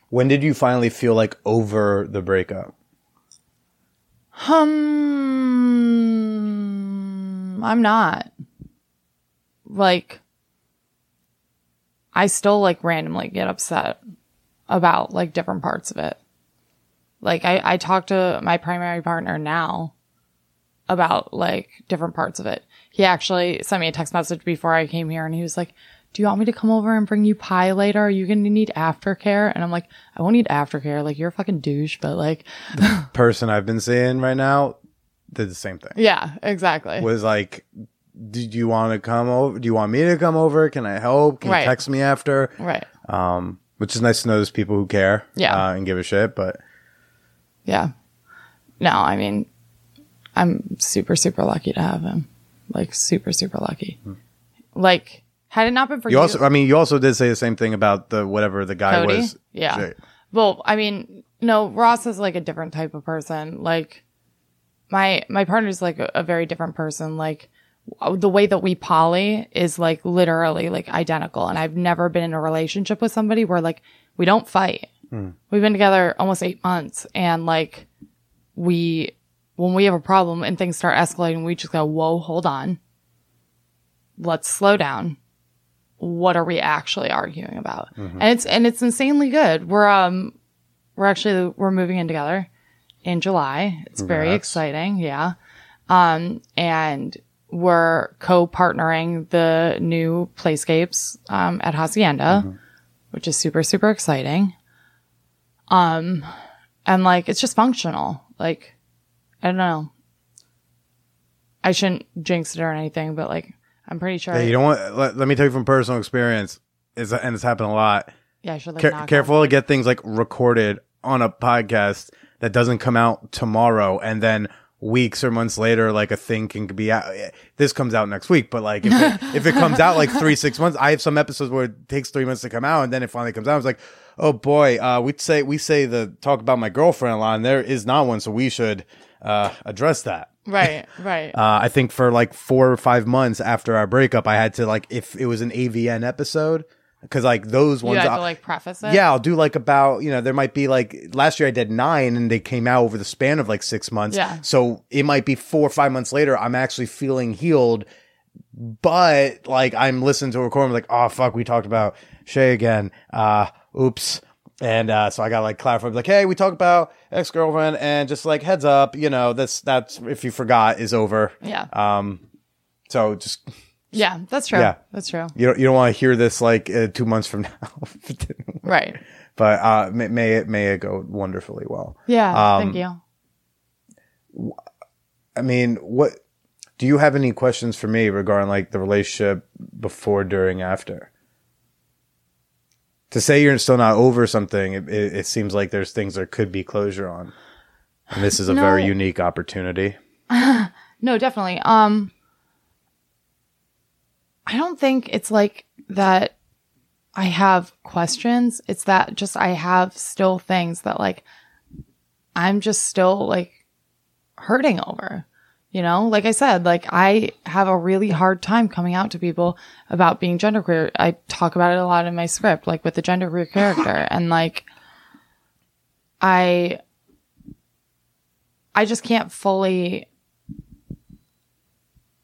When did you finally feel like over the breakup? um i'm not. Like i still like randomly get upset about like different parts of it like i i talk to my primary partner now about like different parts of it he actually sent me a text message before i came here and he was like do you want me to come over and bring you pie later are you gonna need aftercare and i'm like i won't need aftercare like you're a fucking douche but like the Person I've been seeing right now did the same thing. yeah exactly Was like, did you want to come over? Do you want me to come over? Can I help? Can Right. you text me after? right Um, which is nice to know there's people who care. Yeah. Uh, and give a shit. But Yeah. No, I mean, I'm super, super lucky to have him. Like, super, super lucky. Like, had it not been for Hmm. you you, also, I mean, you also did say the same thing about the whatever the guy Cody? was. Yeah. Shit. Well, I mean, no, Ross is like a different type of person. Like, my my partner's like a, a very different person. Like, the way that we poly is like literally like identical. And I've never been in a relationship with somebody where like we don't fight. We've been together almost eight months, and like we when we have a problem and things start escalating, we just go, "Whoa, hold on, let's slow down." what are we actually arguing about? And it's and it's insanely good. We're um we're actually we're moving in together in July. It's very exciting, yeah. Um and we're co-partnering the new playscapes um at Hacienda, which is super super exciting. Um and like it's just functional. Like I don't know. I shouldn't jinx it or anything, but like I'm pretty sure Yeah, you don't want. Let, let me tell you from personal experience. Is and it's happened a lot. yeah, I should like Care- careful to get things like recorded on a podcast that doesn't come out tomorrow, and then weeks or months later, like a thing can be out. This comes out next week, but like if it, if it comes out like three six months, I have some episodes where it takes three months to come out, and then it finally comes out. I was like, oh boy, uh, we say we say the talk about my girlfriend a lot, and there is not one, so we should uh, address that. Right, right. Uh, I think for like four or five months after our breakup, I had to like if it was an AVN episode because like those you ones. have to like preface it. yeah, I'll do like about you know there might be like last year I did nine and they came out over the span of like six months. Yeah. So it might be four or five months later I'm actually feeling healed, but like I'm listening to a record I'm like oh fuck we talked about Shay again. Uh, oops. And uh, so I got like clarify like hey we talked about ex girlfriend and just like heads up you know this that's if you forgot is over. yeah, Um. So just yeah. That's true. yeah. that's true. you don't you don't want to hear this like uh, two months from now. Right. but uh, may, may it may it go wonderfully well. Yeah. Um, thank you. I mean, what do you have any questions for me regarding like the relationship before, during, after? to say you're still not over something, it, it, it seems like there's things there could be closure on, and this is a very unique opportunity. No, definitely. Um I don't think it's like that I have questions. It's that just I have still things that like I'm just still like hurting over. You know, like I said, like I have a really hard time coming out to people about being genderqueer. I talk about it a lot in my script, like with the genderqueer character. And like I I just can't fully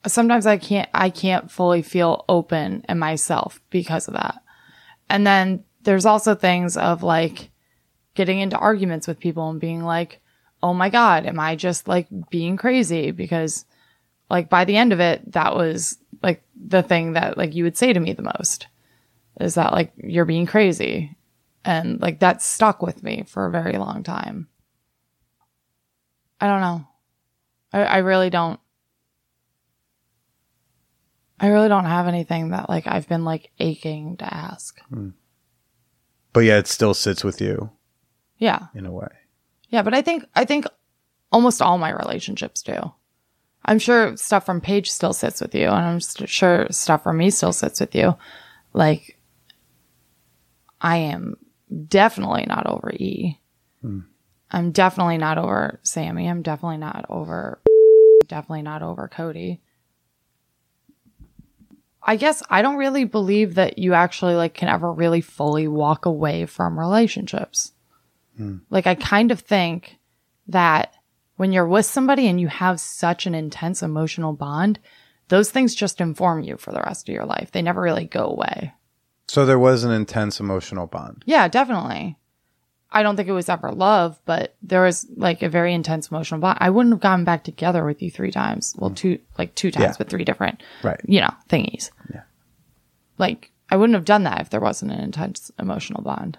sometimes I can't I can't fully feel open in myself because of that. And then there's also things of like getting into arguments with people and being like, "Oh my god, am I just like being crazy?" because like by the end of it, that was like the thing that like you would say to me the most is that like you're being crazy. And like that stuck with me for a very long time. I don't know. I, I really don't I really don't have anything that like I've been like aching to ask. Hmm. But yeah, it still sits with you Yeah. in a way. Yeah, but I think I think almost all my relationships do. I'm sure stuff from Paige still sits with you, and I'm sure stuff from me still sits with you. Like, I am definitely not over E. Hmm. am definitely not over Sammy. I'm definitely not over. Definitely not over Cody. I guess I don't really believe that you actually like can ever really fully walk away from relationships. Hmm. Like I kind of think that when you're with somebody and you have such an intense emotional bond, those things just inform you for the rest of your life. They never really go away. So there was an intense emotional bond. Yeah, definitely. I don't think it was ever love, but there was like a very intense emotional bond. I wouldn't have gotten back together with you three times. Well, mm. two, like two times Yeah. with three different, Right. you know, thingies. Yeah. Like, I wouldn't have done that if there wasn't an intense emotional bond.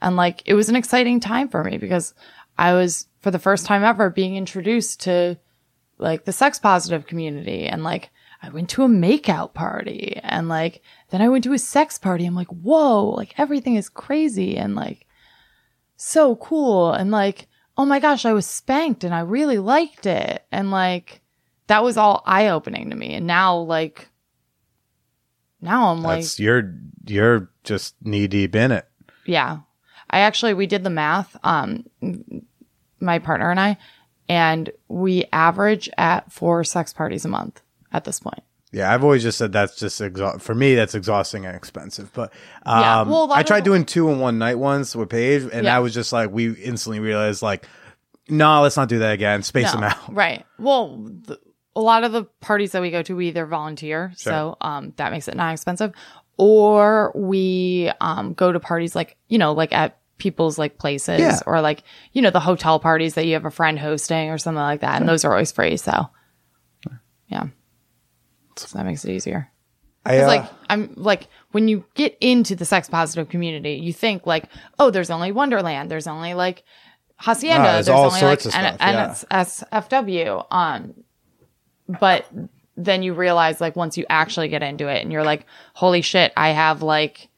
And like, it was an exciting time for me because I was, for the first time ever, being introduced to like the sex positive community. And like, I went to a makeout party and like, then I went to a sex party. I'm like, whoa, like everything is crazy and like so cool. And like, oh my gosh, I was spanked and I really liked it. And like, that was all eye opening to me. And now, like, now I'm like, you're you're just knee deep in it. yeah. I actually we did the math, um my partner and I, and we average at four sex parties a month at this point. Yeah, I've always just said that's just for me. That's exhausting and expensive. But um, Yeah, well, I tried doing two in one night once with Paige, and Yeah. I was just like, we instantly realized like, no, let's not do that again. Space them out. Right. Well, th- a lot of the parties that we go to, we either volunteer, so um, that makes it not expensive, or we um, go to parties like you know, like at people's like places, Yeah. or like you know, the hotel parties that you have a friend hosting or something like that, and those are always free. So, yeah, so that makes it easier. I, uh, like I'm like when you get into the sex positive community, you think like, oh, there's only Wonderland, there's only like Hacienda, Ah, there's there's, all only sorts like of N- stuff, yeah. NSFW. Um, but then you realize like once you actually get into it, and you're like, holy shit, I have like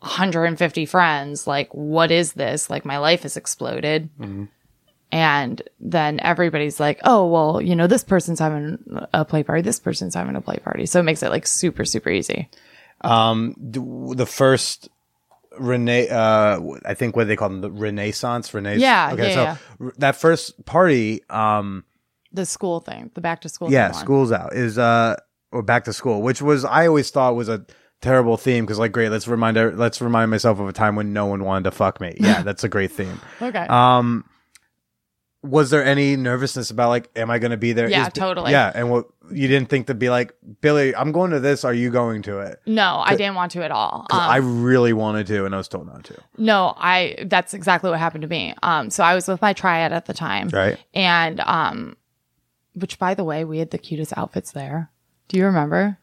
150 friends. Like, what is this? Like, my life has exploded. Mm-hmm. And then everybody's like, oh, well, you know, this person's having a play party, this person's having a play party. So it makes it like super, super easy. um, the first Rene, uh, I think what they call them, the Renaissance, Renaissance. Yeah, Okay, yeah, so yeah. r- that first party, um, The school thing, the back to school yeah, school's out is uh, or back to school, which was I always thought was a terrible theme because like, great, let's remind let's remind myself of a time when no one wanted to fuck me. Yeah, that's a great theme. Okay. Um, was there any nervousness about like, am I going to be there? Yeah, Is- totally. Yeah, and what you didn't think to be like, Billy, I'm going to this. Are you going to it? no, I didn't want to at all. Um, I really wanted to, and I was told not to. no, I, that's exactly what happened to me. Um, so I was with my triad at the time. Right? And, um, which by the way, we had the cutest outfits there. Do you remember?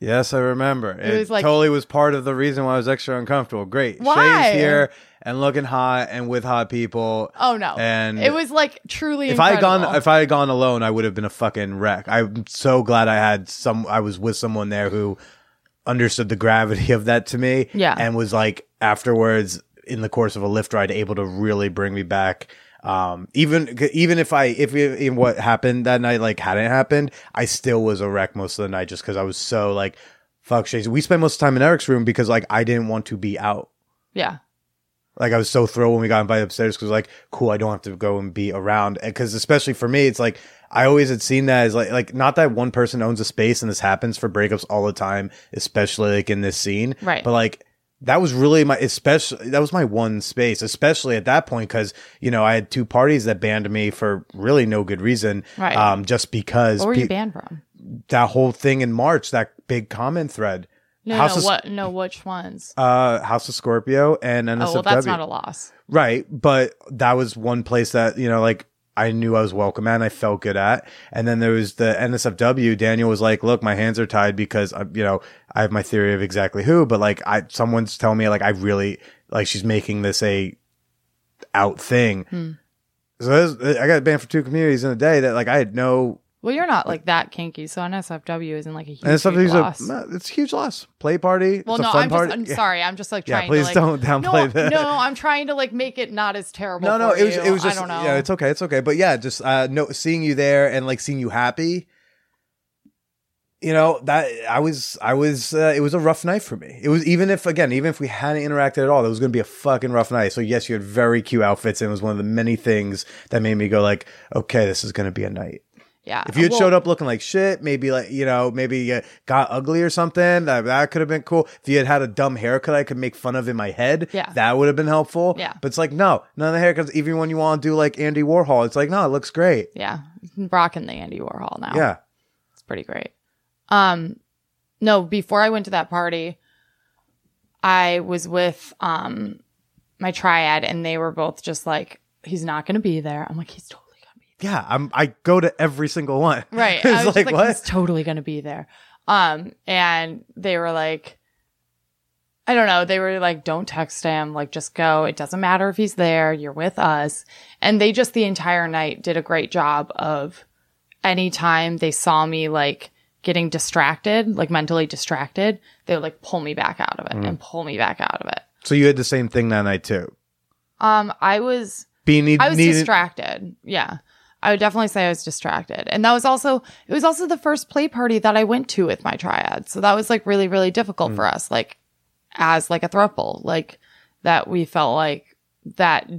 Yes, I remember. It, was like- totally was part of the reason why I was extra uncomfortable. Great. Why? Shay's here and looking hot and with hot people. Oh no. And it was like truly if I had gone if I had gone alone, I would have been a fucking wreck. I'm so glad I had some I was with someone there who understood the gravity of that to me. Yeah. And was like afterwards in the course of a Lyft ride able to really bring me back. Um, even, even if I, if in what happened that night, like hadn't happened, I still was a wreck most of the night just cause I was so like, fuck Shays. We spent most of the time in Eric's room because like I didn't want to be out. Yeah. Like I was so thrilled when we got invited upstairs because like, cool, I don't have to go and be around. Because especially for me, it's like I always had seen that as like like not that one person owns a space and this happens for breakups all the time, especially like in this scene. Right. But like that was really my especially that was my one space, especially at that point because you know I had two parties that banned me for really no good reason. Right. Um, just because What were pe- you banned from? that whole thing in March, that big comment thread. No, House no, of- what? No, which ones? Uh, House of Scorpio and NSFW. oh, well, that's not a loss. Right. But that was one place that, you know, like I knew I was welcome at and I felt good at. And then there was the NSFW. Daniel was like, look, my hands are tied because, uh, you know, I have my theory of exactly who, but like I, someone's telling me like I really, like she's making this a out thing. Hmm. So there's- I got banned for two communities in a day that like I had no, Well, you're not like that kinky, so NSFW isn't like a huge, loss. a, it's a huge loss. Play party. well, it's a no, fun I'm party. just. I'm Yeah. sorry. I'm just like trying. Yeah, please to, don't like, downplay no, that. No, I'm trying to like make it not as terrible. No, no, it was you. it was just I don't know. yeah, it's okay, it's okay. But yeah, just uh no seeing you there and like seeing you happy. You know, that I was I was uh, it was a rough night for me. It was even if again, even if we hadn't interacted at all, it was going to be a fucking rough night. So yes, you had very cute outfits and it was one of the many things that made me go like, okay, this is going to be a night. Yeah. If you had well, showed up looking like shit, maybe like you know, maybe you got ugly or something, that, that could have been cool. If you had had a dumb haircut, I could make fun of in my head. Yeah. that would have been helpful. Yeah. but it's like no, none of the haircuts. Even when you want to do like Andy Warhol, it's like no, it looks great. yeah, rocking the Andy Warhol now. Yeah, It's pretty great. Um, no, before I went to that party, I was with um my triad, and they were both just like, "He's not going to be there." I'm like, "He's totally going to be yeah. I'm I go to every single one. Right? it's I was like, like, what? "He's totally going to be there." Um, and they were like. I don't know. They were like, don't text him. Like, just go. It doesn't matter if he's there. You're with us. And they just the entire night did a great job of anytime they saw me like getting distracted, like mentally distracted, they would like pull me back out of it Mm. and pull me back out of it. so you had the same thing that night too. Um, I was Being need, I was needed- distracted. Yeah. I would definitely say I was distracted. And that was also it was also the first play party that I went to with my triad. So that was like really, really difficult Mm. for us, like as like a throuple. Like that we felt like that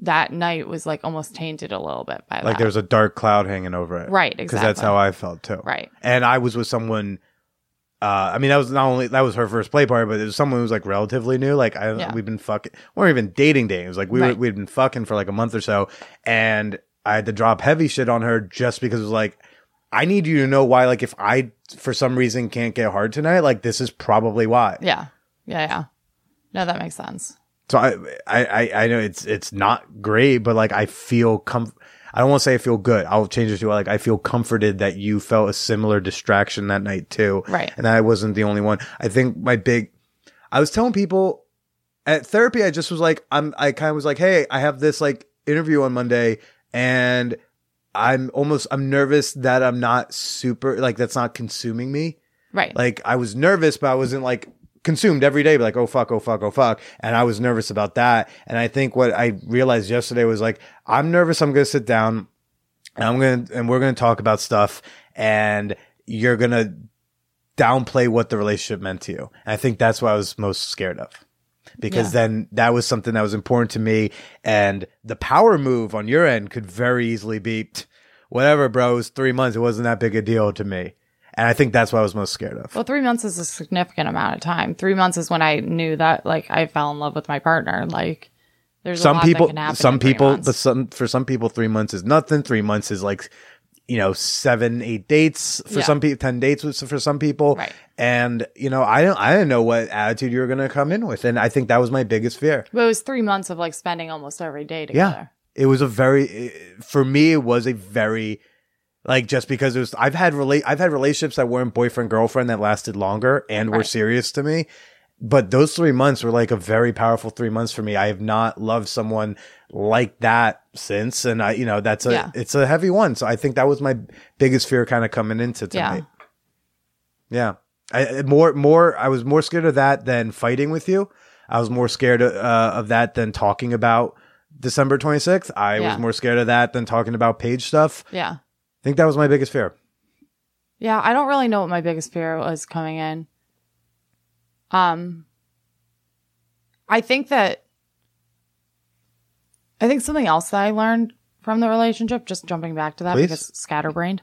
that night was like almost tainted a little bit by like that. there was a dark cloud hanging over it. Right, Because that's how I felt too. Right. And I was with someone. Uh, I mean, that was not only that was her first play party, but it was someone who was like relatively new. Like I, Yeah. we've been fucking, we weren't even dating dating. It was like we were, we'd been fucking for like a month or so, and I had to drop heavy shit on her just because it was like, I need you to know why. Like, if I for some reason can't get hard tonight, like this is probably why. Yeah. Yeah, yeah. No, that makes sense. So I, I, I, know it's it's not great, but like I feel com. I don't want to say I feel good. I'll change it to like I feel comforted that you felt a similar distraction that night too, Right. And I wasn't the only one. I think my big. I was telling people at therapy. I just was like, I'm. I kind of was like, hey, I have this like interview on Monday, and I'm almost. I'm nervous that I'm not super like that's not consuming me Right. like I was nervous, but I wasn't like consumed every day, like, oh fuck, oh fuck, oh fuck. And I was nervous about that. And I think what I realized yesterday was like, I'm nervous. I'm going to sit down and I'm going to, and we're going to talk about stuff and you're going to downplay what the relationship meant to you. And I think that's what I was most scared of. Because Yeah. then that was something that was important to me. And the power move on your end could very easily be whatever, bro. It was three months. It wasn't that big a deal to me. And I think that's what I was most scared of. Well, three months is a significant amount of time. Three months is when I knew that like I fell in love with my partner. Like there's a some lot people that can happen some people but some for some people three months is nothing three months is like you know seven eight dates for Yeah. some people 10 dates for some people Right. and you know i don't i didn't know what attitude you were going to come in with and i think that was my biggest fear but it was three months of like spending almost every day together. yeah it was a very for me it was a very like just because it was i've had relate i've had relationships that weren't boyfriend girlfriend that lasted longer and were serious to me but those three months were like a very powerful three months for me i have not loved someone like that since and i you know that's a Yeah. it's a heavy one so i think that was my biggest fear kind of coming into tonight yeah I, I- more more I was more scared of that than fighting with you. I was more scared of, uh, of that than talking about December 26th. I Yeah. was more scared of that than talking about Paige stuff. Yeah. I think that was my biggest fear. Yeah, I don't really know what my biggest fear was coming in. Um I think that I think something else that I learned from the relationship, just jumping back to that Please. because scatterbrained,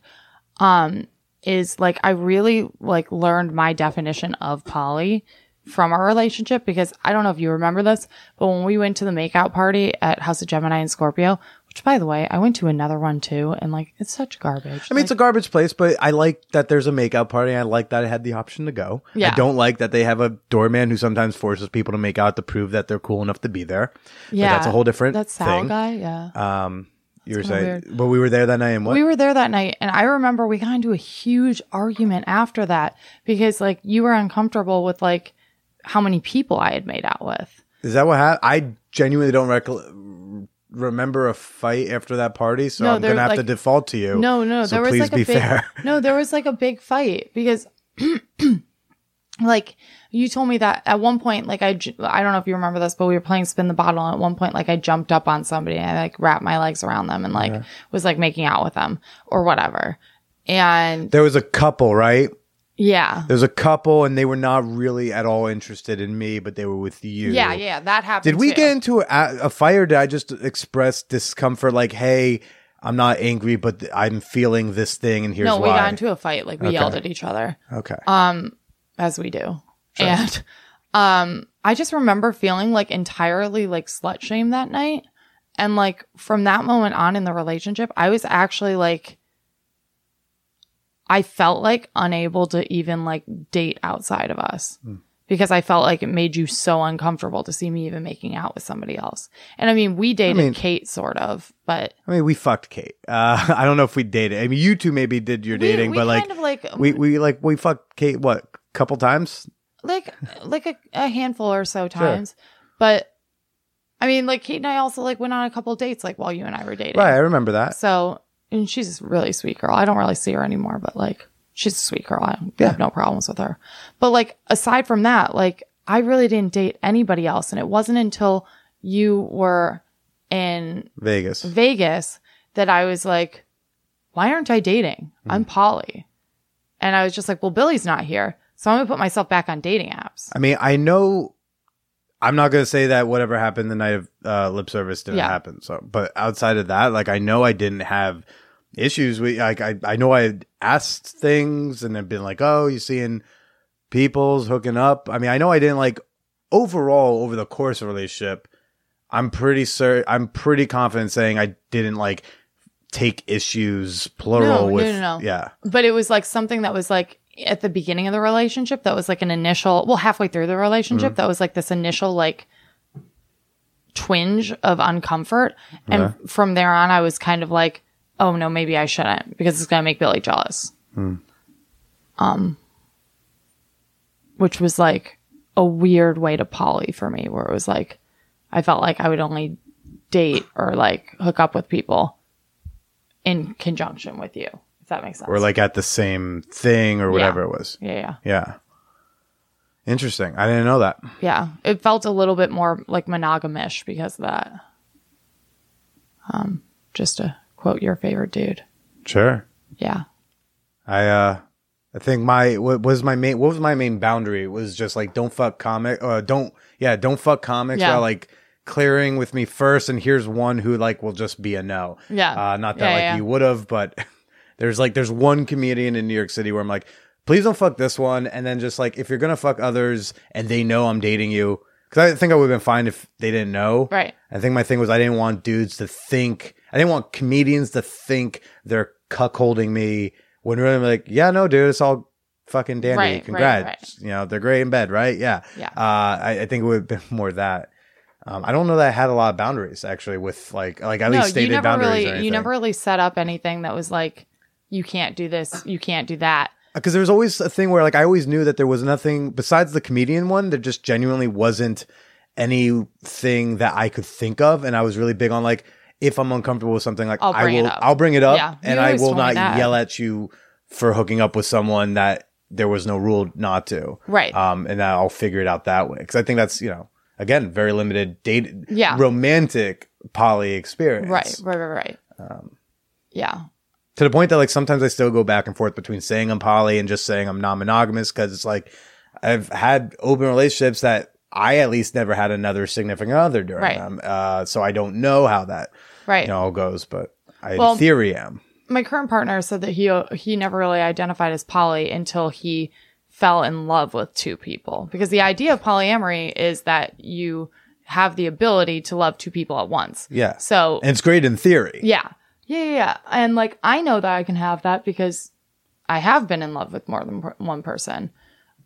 um, is like I really like learned my definition of poly from our relationship because I don't know if you remember this, but when we went to the makeout party at House of Gemini and Scorpio, which by the way, I went to another one too, and like it's such garbage. I mean, it's a garbage place, but I like that there's a makeout party. I like that I had the option to go. Yeah. I don't like that they have a doorman who sometimes forces people to make out to prove that they're cool enough to be there. But that's a whole different That Sal thing. guy, yeah. Um, you were saying, but we were there that night and what? we were there that night, and I remember we got into a huge argument after that because like you were uncomfortable with like how many people I had made out with. Is that what happened? I genuinely don't recol- remember a fight after that party, so No, I'm gonna have to default to you. No, no, so there was like a big fair. no, there was like a big fight because. Like you told me that at one point, like I, I don't know if you remember this, but we were playing spin the bottle. And at one point, like I jumped up on somebody and I like wrapped my legs around them and like was like making out with them or whatever. And There was a couple, right? Yeah, There was a couple, and they were not really at all interested in me, but they were with you. yeah, yeah, that happened. Did we too. get into a, a fight, or did I just express discomfort? Like, hey, I'm not angry, but th- I'm feeling this thing, and here's No, we why. got into a fight. Like we Okay. yelled at each other. okay. Um, as we do. And um I just remember feeling like entirely like slut shame that night. And like from that moment on in the relationship, I was actually like I felt like unable to even like date outside of us. Hmm. Because I felt like it made you so uncomfortable to see me even making out with somebody else. And I mean, we dated mean- Kate sort of, but I mean, we fucked Kate. Uh, I don't know if we dated. I mean, you two maybe did your dating, we but like, of like we we like we fucked Kate what couple times? like like a, a handful or so times but i mean like kate and i also like went on a couple dates like while you and i were dating Right, I remember that. so and she's a really sweet girl i don't really see her anymore but like she's a sweet girl i Yeah. have no problems with her but like aside from that like i really didn't date anybody else and it wasn't until you were in Vegas. vegas that i was like why aren't i dating hmm. i'm poly. and i was just like well billy's not here so i'm gonna put myself back on dating apps I mean, I know. I'm not gonna say that whatever happened the night of uh, lip service didn't Yeah. happen. So, but outside of that, like I know I didn't have issues. We like I I know I asked things and have been like, oh, you seeing people's hooking up. I mean, I know I didn't like overall over the course of a relationship. I'm pretty certain. I'm pretty confident saying I didn't like take issues plural No, no, with no, no. yeah but it was like something that was like at the beginning of the relationship that was like an initial well halfway through the relationship that was like this initial like twinge of uncomfort. And from there on i was kind of like oh no maybe i shouldn't because it's going to make billy jealous. Um which was like a weird way to poly for me where it was like i felt like i would only date or like hook up with people in conjunction with you that makes sense or like at the same thing or whatever it was. yeah yeah Yeah. Interesting. I didn't know that. yeah it felt a little bit more like monogamish because of that um just to quote your favorite dude Sure. yeah I uh I think my what was my main what was my main boundary It was just like don't fuck comic uh don't yeah, don't fuck comics Yeah. while like clearing with me first and here's one who like will just be a no. Yeah. Uh not that Yeah, like yeah. you would have, but there's like there's one comedian in New York City where I'm like, please don't fuck this one and then just like if you're gonna fuck others and they know I'm dating you because I think I would have been fine if they didn't know. Right. I think my thing was I didn't want dudes to think I didn't want comedians to think they're cuckolding me when really I'm like, yeah, no, dude, it's all fucking dandy. Right, right, Congrats. You know, they're great in bed, right? Yeah. Yeah. Uh, I, I think it would have been more that. Um, I don't know that I had a lot of boundaries actually with like like at no least stated boundaries really you never really set up anything that was like you can't do this you can't do that because there was always a thing where like I always knew that there was nothing besides the comedian one. There just genuinely wasn't anything that I could think of, and I was really big on like if I'm uncomfortable with something, like I'll I will, up. I'll bring it up, Yeah, and I will not yell at you for hooking up with someone that there was no rule not to. Right. Um, and I'll figure it out that way. Cause I think that's, you know, again, very limited date, Yeah. romantic poly experience. Right, right, right, right. Um, yeah. To the point that like sometimes I still go back and forth between saying I'm poly and just saying I'm non-monogamous. Cause it's like, I've had open relationships that I at least never had another significant other during Right. them. Uh, so I don't know how that, Right. you know, all goes, but I Well- in theory am. my current partner said that he he never really identified as poly until he fell in love with two people because the idea of polyamory is that you have the ability to love two people at once. Yeah. So And it's great in theory. yeah. Yeah, yeah, yeah. And like I know that I can have that because I have been in love with more than per- one person.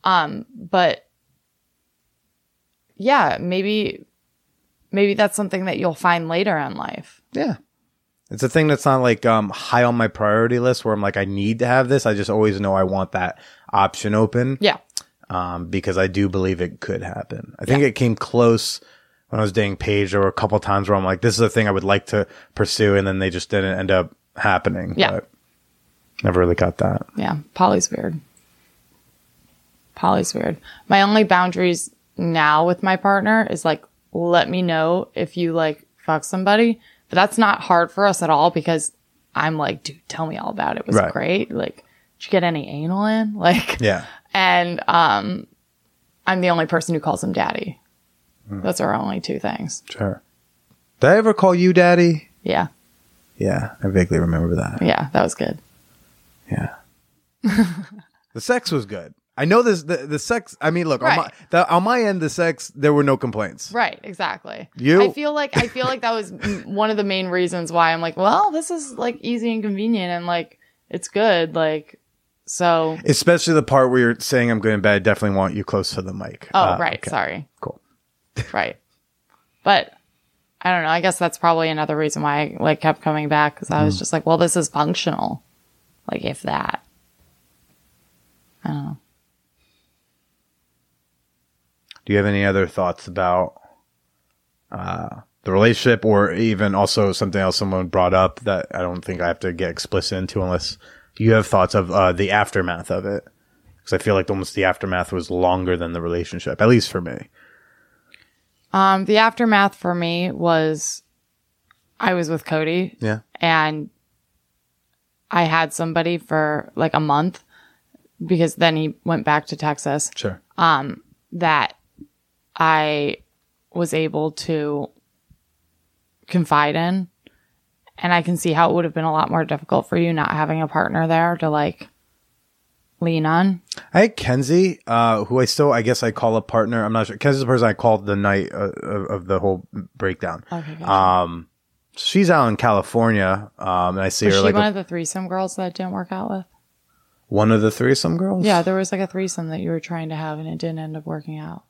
Um but yeah, maybe maybe that's something that you'll find later in life. Yeah. It's a thing that's not like um high on my priority list where I'm like I need to have this. I just always know I want that option open. Yeah. Um because I do believe it could happen. I think it came close when I was dating Paige. There were a couple times where I'm like, this is a thing I would like to pursue, and then they just didn't end up happening. Yeah. But never really got that. Yeah, Poly's weird. Poly's weird. My only boundaries now with my partner is like, let me know if you like fuck somebody. But that's not hard for us at all because I'm like, dude, tell me all about it. Was Right. it great? Like, did you get any anal in? Like, Yeah. and um, I'm the only person who calls him daddy. Hmm. That's our only two things. Sure. Did I ever call you daddy? Yeah, Yeah, I vaguely remember that. yeah, that was good. Yeah. the sex was good. I know this. The, the sex. I mean, look on my the, on my end, the sex there were no complaints. Right, exactly. You- I feel like I feel like that was one of the main reasons why I'm like, well, this is like easy and convenient and like it's good. Like, so Especially the part where you're saying I'm going to bed. I definitely want you close to the mic. oh Uh, right, okay. sorry, Cool. Right. But I don't know. I guess that's probably another reason why I like kept coming back because Mm. I was just like, well, this is functional. Like if that. I don't know. Do you have any other thoughts about uh, the relationship, or even also something else someone brought up that I don't think I have to get explicit into unless you have thoughts of uh, the aftermath of it? Because I feel like almost the aftermath was longer than the relationship, at least for me. Um, the aftermath for me was I was with Cody Yeah. and I had somebody for like a month because then he went back to Texas Sure. Um, that I was able to confide in. And I can see how it would have been a lot more difficult for you not having a partner there to like lean on. I had Kenzie, uh, who I still, I guess I call a partner. I'm not sure. Kenzie's the person I called the night uh, of, of the whole breakdown. Okay, gotcha. Um, she's out in California, um, and I see Was her she like one a- of the threesome girls that didn't work out with? one of the threesome girls. Yeah, there was like a threesome that you were trying to have and it didn't end up working out.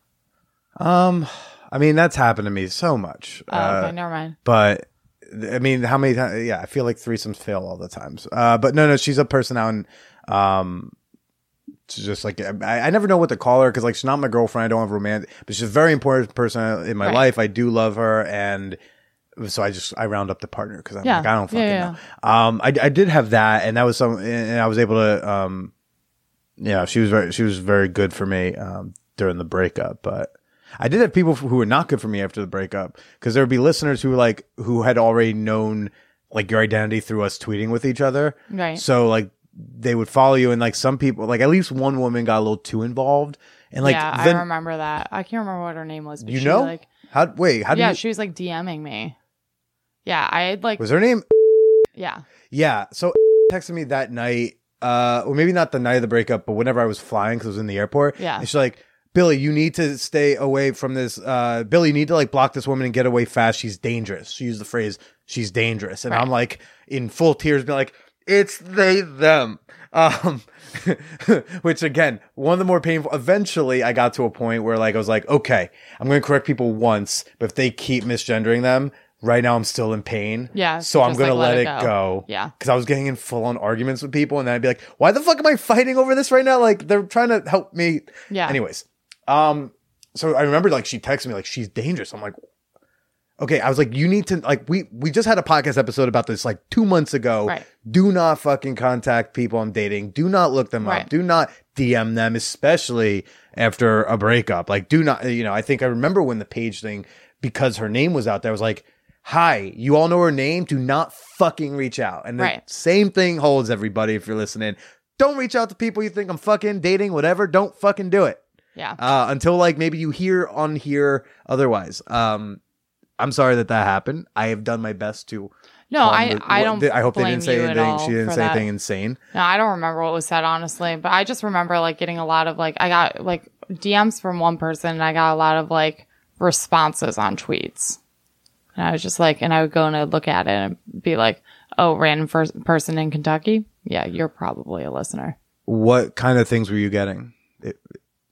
Um, I mean, that's happened to me so much. Oh, Uh, okay, never mind. but I mean, how many times? Yeah, I feel like threesomes fail all the times. Uh, but no, no, she's a person out in, um, just like, I, I never know what to call her because like she's not my girlfriend. I don't have romance, but she's a very important person in my Right. life. I do love her. And so I just, I round up the partner because I'm Yeah. like, I don't fucking Yeah, know. Um, I, I did have that and that was some, and I was able to, um, yeah, she was very, she was very good for me, um, during the breakup, but I did have people who were not good for me after the breakup because there would be listeners who were like, who had already known like your identity through us tweeting with each other. Right. So like they would follow you and like some people, like at least one woman got a little too involved and like, yeah, then I remember that. I can't remember what her name was. But you she, know, like, how, wait, how yeah, you, she was like DMing me. Yeah, I had like, was her name? yeah, Yeah. So texted me that night, uh, or maybe not the night of the breakup, but whenever I was flying because I was in the airport. Yeah. And she's like, Billy, you need to stay away from this. Uh, Billy, you need to like block this woman and get away fast. She's dangerous. She used the phrase, she's dangerous. And Right. I'm like in full tears, being like, it's they, them. Um, which again, one of the more painful, eventually I got to a point where like, I was like, okay, I'm going to correct people once, but if they keep misgendering them, right now I'm still in pain. Yeah, So I'm going to like, let, let it go. go. Yeah. Cause I was getting in full on arguments with people and then I'd be like, why the fuck am I fighting over this right now? Like they're trying to help me. Yeah. Anyways. Um, so I remember like she texted me like she's dangerous. I'm like, okay. I was like, you need to like we we just had a podcast episode about this like two months ago. Right. Do not fucking contact people I'm dating. Do not look them Right. up. Do not DM them, especially after a breakup. Like, do not, you know, I think I remember when the Paige thing, because her name was out there, I was like, hi, you all know her name. Do not fucking reach out. And the Right. same thing holds everybody if you're listening. Don't reach out to people you think I'm fucking dating, whatever. Don't fucking do it. Yeah. Uh, until like maybe you hear on here otherwise. Um, I'm sorry that that happened. I have done my best to. no, I, the- I don't. I hope they didn't say anything. She didn't say that. anything insane. No, I don't remember what was said honestly, but I just remember like getting a lot of like I got like DMs from one person and I got a lot of like responses on tweets. And I was just like, and I would go and I'd look at it and be like, "Oh, random first person in Kentucky? Yeah, you're probably a listener." What kind of things were you getting, if,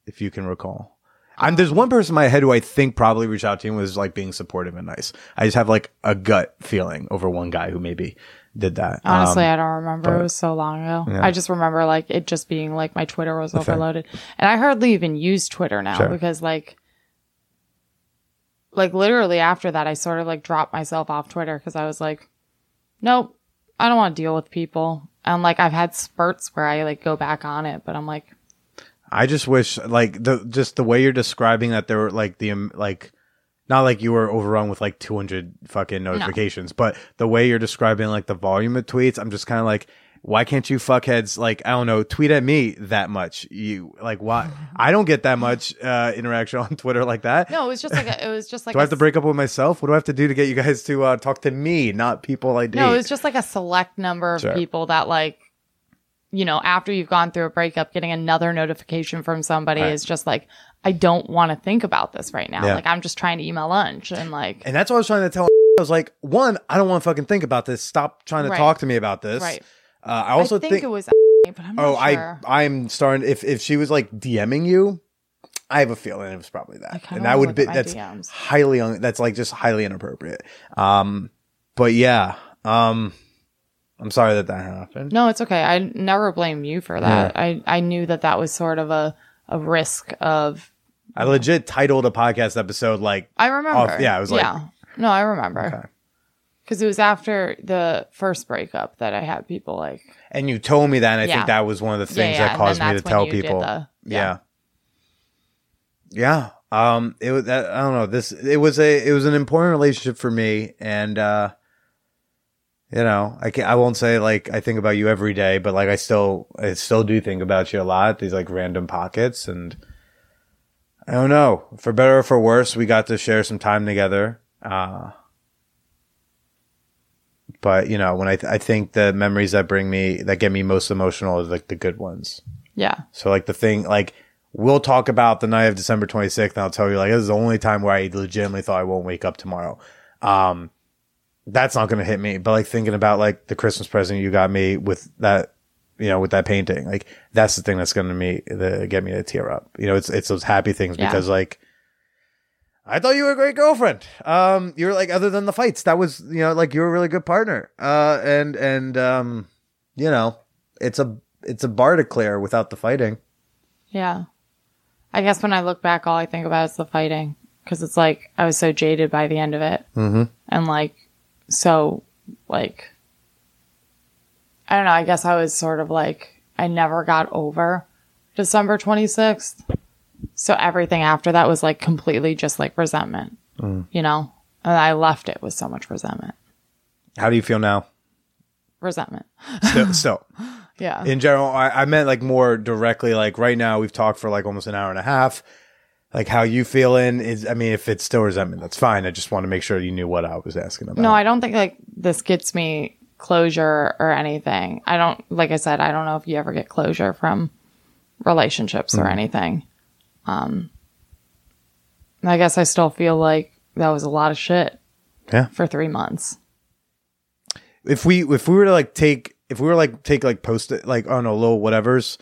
if you can recall? I'm, there's one person in my head who I think probably reached out to and was like being supportive and nice. I just have like a gut feeling over one guy who maybe did that. Honestly, Um, I don't remember. it was so long ago. Yeah. I just remember like it just being like my Twitter was overloaded, and I hardly even use Twitter now Sure. because like, like literally after that, I sort of like dropped myself off Twitter because I was like, nope, I don't want to deal with people. And like I've had spurts where I like go back on it, but I'm like, I just wish like the just the way you're describing that there were like the um, like not like you were overrun with like 200 fucking notifications, but the way you're describing like the volume of tweets, I'm just kind of like why can't you fuckheads like I don't know tweet at me that much? You like why I don't get that much uh interaction on Twitter like that. no, it was just like a, it was just like do I have to break up with myself? What do I have to do to get you guys to uh, talk to me, not people I date? No, it was just like a select number of Sure. people that like you know, after you've gone through a breakup, getting another notification from somebody Right. is just like, I don't want to think about this right now. Yeah. Like I'm just trying to email lunch and like and that's what I was trying to tell. I was like, one, I don't want to fucking think about this. Stop trying to Right. talk to me about this. Right. Uh, I also I think, it was but I'm not Oh, sure. I I'm starting. If if she was like DMing you, I have a feeling it was probably that, and that would be at my that's DMs. highly un, that's like just highly inappropriate. Um, but yeah, um, I'm sorry that that happened. no, it's okay. I never blame you for that. I I knew that that was sort of a a risk of I legit titled a podcast episode like I remember. Off- yeah, I was like- yeah. No, I remember. Okay. Because it was after the first breakup that I had people like, and you told me that and I Yeah. think that was one of the things yeah, that caused me to tell people. the- yeah. Yeah. Um it was I don't know. This it was a it was an important relationship for me and uh you know, I can't, I won't say like I think about you every day, but like I still I still do think about you a lot, these like random pockets and I don't know. For better or for worse, we got to share some time together. Uh but you know, when I th- I think the memories that bring me that get me most emotional is like the good ones. yeah, So like the thing, like we'll talk about the night of December 26th and I'll tell you like, this is the only time where I legitimately thought I won't wake up tomorrow. Um, that's not going to hit me, but like thinking about like the Christmas present you got me with that, you know, with that painting, like that's the thing that's going to me, the, get me to tear up. You know, it's, it's those happy things Yeah. because like, I thought you were a great girlfriend. Um, you were like, other than the fights, that was, you know, like you were a really good partner. Uh, and, and, um, you know, it's a, it's a bar to clear without the fighting. yeah. I guess when I look back, all I think about is the fighting because it's like I was so jaded by the end of it, Mm-hmm. and like so like I don't know. I guess I was sort of like I never got over December twenty sixth, so everything after that was like completely just like resentment, mm. you know. And I left it with so much resentment, How do you feel now? resentment. Still, still. Yeah. in general, I, I meant like more directly. Like right now, we've talked for like almost an hour and a half. Like how you feeling is. I mean, if it's still resentment, that's fine. I just want to make sure you knew what I was asking about. No, I don't think like this gets me closure or anything. I don't like I said, I don't know if you ever get closure from relationships or anything. Um I guess I still feel like that was a lot of shit Yeah. for 3 months. If we if we were to like take if we were like take like post it like on a little whatever's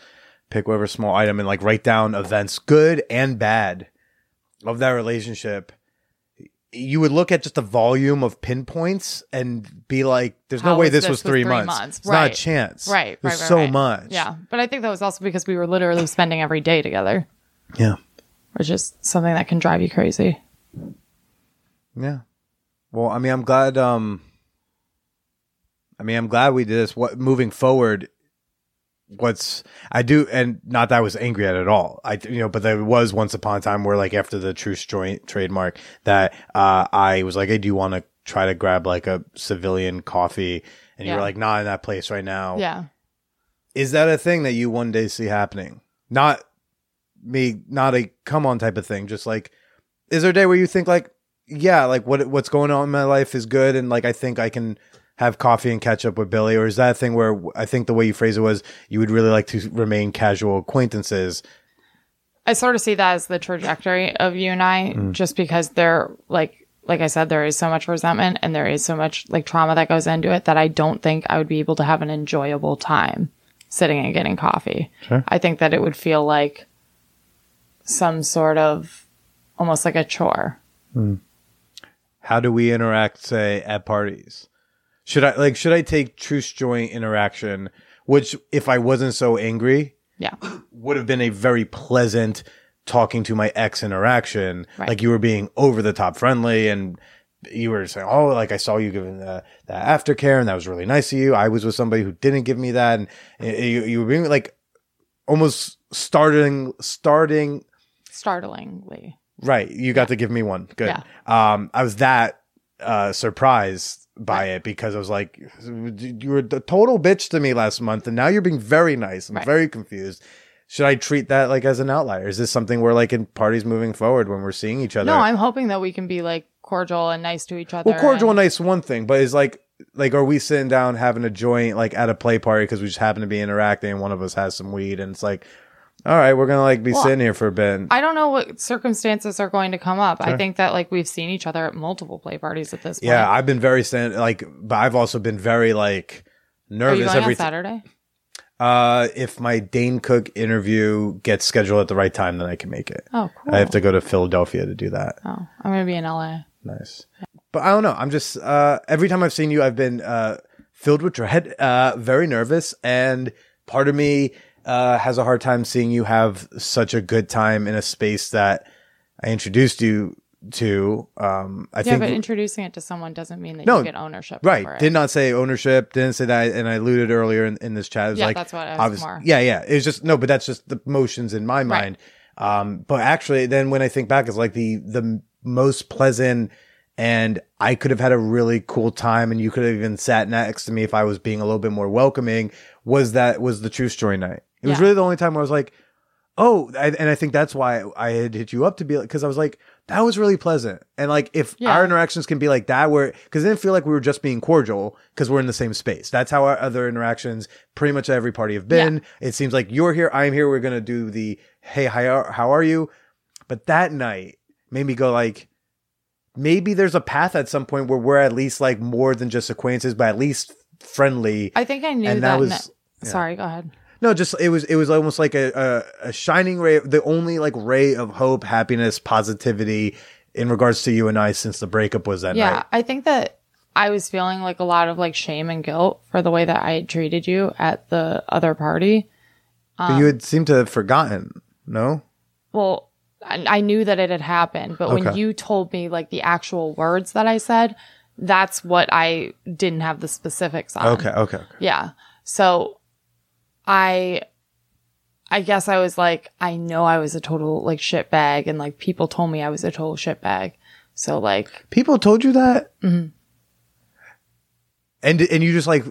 pick whatever small item and like write down events good and bad of that relationship. You would look at just the volume of pinpoints and be like, "There's no way this, this was with three, three months. months? It's not a chance. Right, There's right, right, so right. much. Yeah, but I think that was also because we were literally spending every day together, Yeah. which is something that can drive you crazy. Yeah. Well, I mean, I'm glad. Um, I mean, I'm glad we did this. What moving forward? What's I do, and not that I was angry at it at all. I you know, but there was once upon a time where like after the Truce joint trademark that uh, I was like, hey, do you want to try to grab like a civilian coffee? And you were like, not in that place right now. Yeah. Is that a thing that you one day see happening? Not me, not a come on type of thing. Just like, is there a day where you think like, yeah, like what what's going on in my life is good, and like I think I can have coffee and catch up with Billy, or is that a thing where I think the way you phrase it was you would really like to remain casual acquaintances? I sort of see that as the trajectory of you and I, Mm. just because there, like, like I said, there is so much resentment and there is so much like trauma that goes into it that I don't think I would be able to have an enjoyable time sitting and getting coffee. Sure. I think that it would feel like some sort of almost like a chore. How do we interact, say, at parties? Should I like should I take truce joint interaction, which if I wasn't so angry, Yeah. would have been a very pleasant talking to my ex interaction. Right. Like you were being over the top friendly and you were saying, Oh, like I saw you giving the, the aftercare and that was really nice of you. I was with somebody who didn't give me that. And you, you were being like almost starting, starting, Startlingly. right. You got to give me one. Good. Yeah. Um, I was that, uh, surprised by it because I was like, you were a total bitch to me last month and now you're being very nice. I'm Right. very confused. Should I treat that like as an outlier? Is this something where like in parties moving forward when we're seeing each other? No, I'm hoping that we can be like cordial and nice to each other. well, cordial and and- nice one thing, but is like, like, are we sitting down having a joint like at a play party because we just happen to be interacting and one of us has some weed and it's like, all right, we're gonna like be Well, sitting here for a bit. I don't know what circumstances are going to come up. I think that like we've seen each other at multiple play parties at this point. yeah, I've been very stand like, but I've also been very like Are you nervous going every on Saturday? Uh, if my Dane Cook interview gets scheduled at the right time, then I can make it. Oh, cool. I have to go to Philadelphia to do that. Oh, I'm gonna be in LA. Nice. But I don't know. I'm just uh every time I've seen you, I've been uh filled with dread, uh very nervous, and part of me uh has a hard time seeing you have such a good time in a space that I introduced you to. Um I Yeah, think but introducing it to someone doesn't mean that No, you get ownership. Right. Did not say ownership. Didn't say that. And I alluded earlier in, in this chat. It was Yeah, like, that's what I was more- Yeah, yeah. It was just, no, but that's just the motions in my mind. Um, but actually, then when I think back, it's like the, the most pleasant and I could have had a really cool time and you could have even sat next to me if I was being a little bit more welcoming was that was the true story night. It was Yeah. really the only time where I was like, oh, I, and I think that's why I had hit you up to be like, cause I was like, that was really pleasant. And like, if Yeah. our interactions can be like that, where, cause it didn't feel like we were just being cordial cause we're in the same space. That's how our other interactions pretty much every party have been. It seems like you're here, I'm here. We're going to do the, Hey, how are, how are you? But that night made me go like, maybe there's a path at some point where we're at least like more than just acquaintances, but at least friendly. I think I knew And that. that was- ne- Sorry, go ahead. No, just it was it was almost like a, a a shining ray, the only like ray of hope, happiness, positivity in regards to you and I since the breakup was that Yeah, night. I think that I was feeling like a lot of like shame and guilt for the way that I had treated you at the other party. But you had um, seemed to have forgotten. No, Well, I, I knew that it had happened, but when you told me like the actual words that I said, that's what I didn't have the specifics on. okay, okay, okay. Yeah. So I I guess I was like, I know I was a total like shit bag and like people told me I was a total shit bag. So like People told you that, Mm-hmm. and and you just like,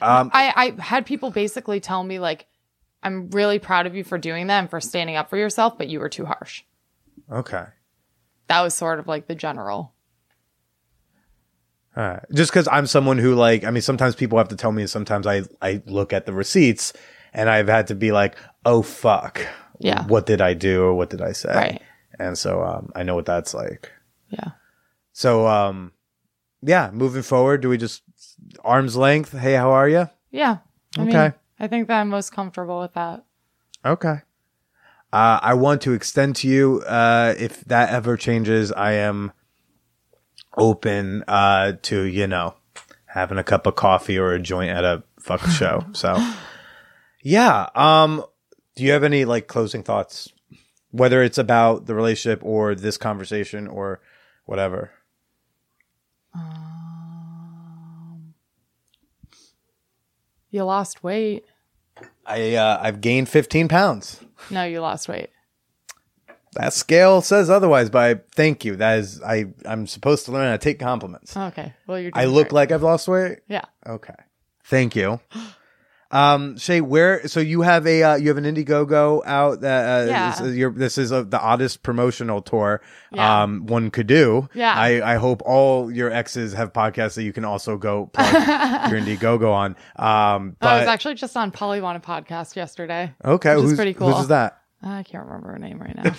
um, I, I had people basically tell me like, I'm really proud of you for doing that and for standing up for yourself, but you were too harsh. okay, That was sort of like the general. all right. Just because I'm someone who like, I mean, sometimes people have to tell me, and sometimes I I look at the receipts, and I've had to be like, oh fuck, Yeah. what did I do or what did I say? Right. And so um, I know what that's like. Yeah. So, um, yeah, moving forward, do we just arm's length? Hey, how are you? Yeah. I mean, Okay. I think that I'm most comfortable with that. Okay. Uh, I want to extend to you, uh, if that ever changes, I am open, uh, to, you know, having a cup of coffee or a joint at a fuck show. So, yeah. Um, do you have any like closing thoughts? Whether it's about the relationship or this conversation or whatever. Um, You lost weight. I uh, I've gained 15 pounds. No, you lost weight. That scale says otherwise, but I thank you. That is I I'm supposed to learn how to take compliments. Okay. Well, you're. I look great. like I've lost weight. Yeah. Okay. Thank you. Um, Shay, where? So you have a uh, you have an Indiegogo out that uh, Yeah. is, your, this is a, the oddest promotional tour Yeah. um one could do. Yeah. I I hope all your exes have podcasts that you can also go plug your Indiegogo on. Um, I was actually just on Polly Want a podcast yesterday. okay, which is who's pretty cool. Who's that? I can't remember her name right now.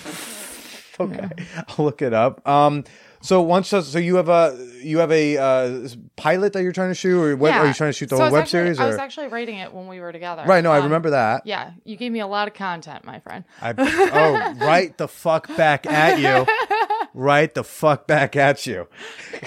Okay, I'll look it up. Um, so once so you have a you have a uh, pilot that you're trying to shoot, or what, are you trying to shoot the So whole web actually- series? I was actually writing it when we were together. right? No, I Um, remember that. Yeah, you gave me a lot of content, my friend. I, oh, right the fuck back at you. Right the fuck back at you.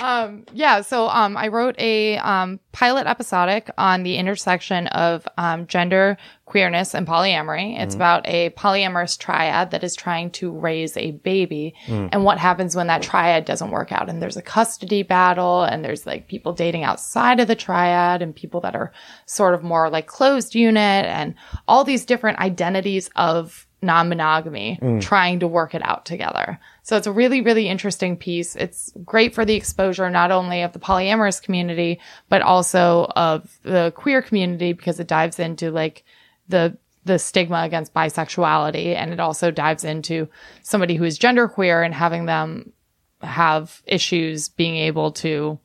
Um, yeah, so um, I wrote a um, pilot episodic on the intersection of um, gender, queerness, and polyamory. It's about a polyamorous triad that is trying to raise a baby and what happens when that triad doesn't work out. And there's a custody battle, and there's like people dating outside of the triad, and people that are sort of more like closed unit, and all these different identities of non monogamy trying to work it out together. So it's a really, really interesting piece. It's great for the exposure not only of the polyamorous community, but also of the queer community because it dives into like the the stigma against bisexuality and it also dives into somebody who is genderqueer and having them have issues being able to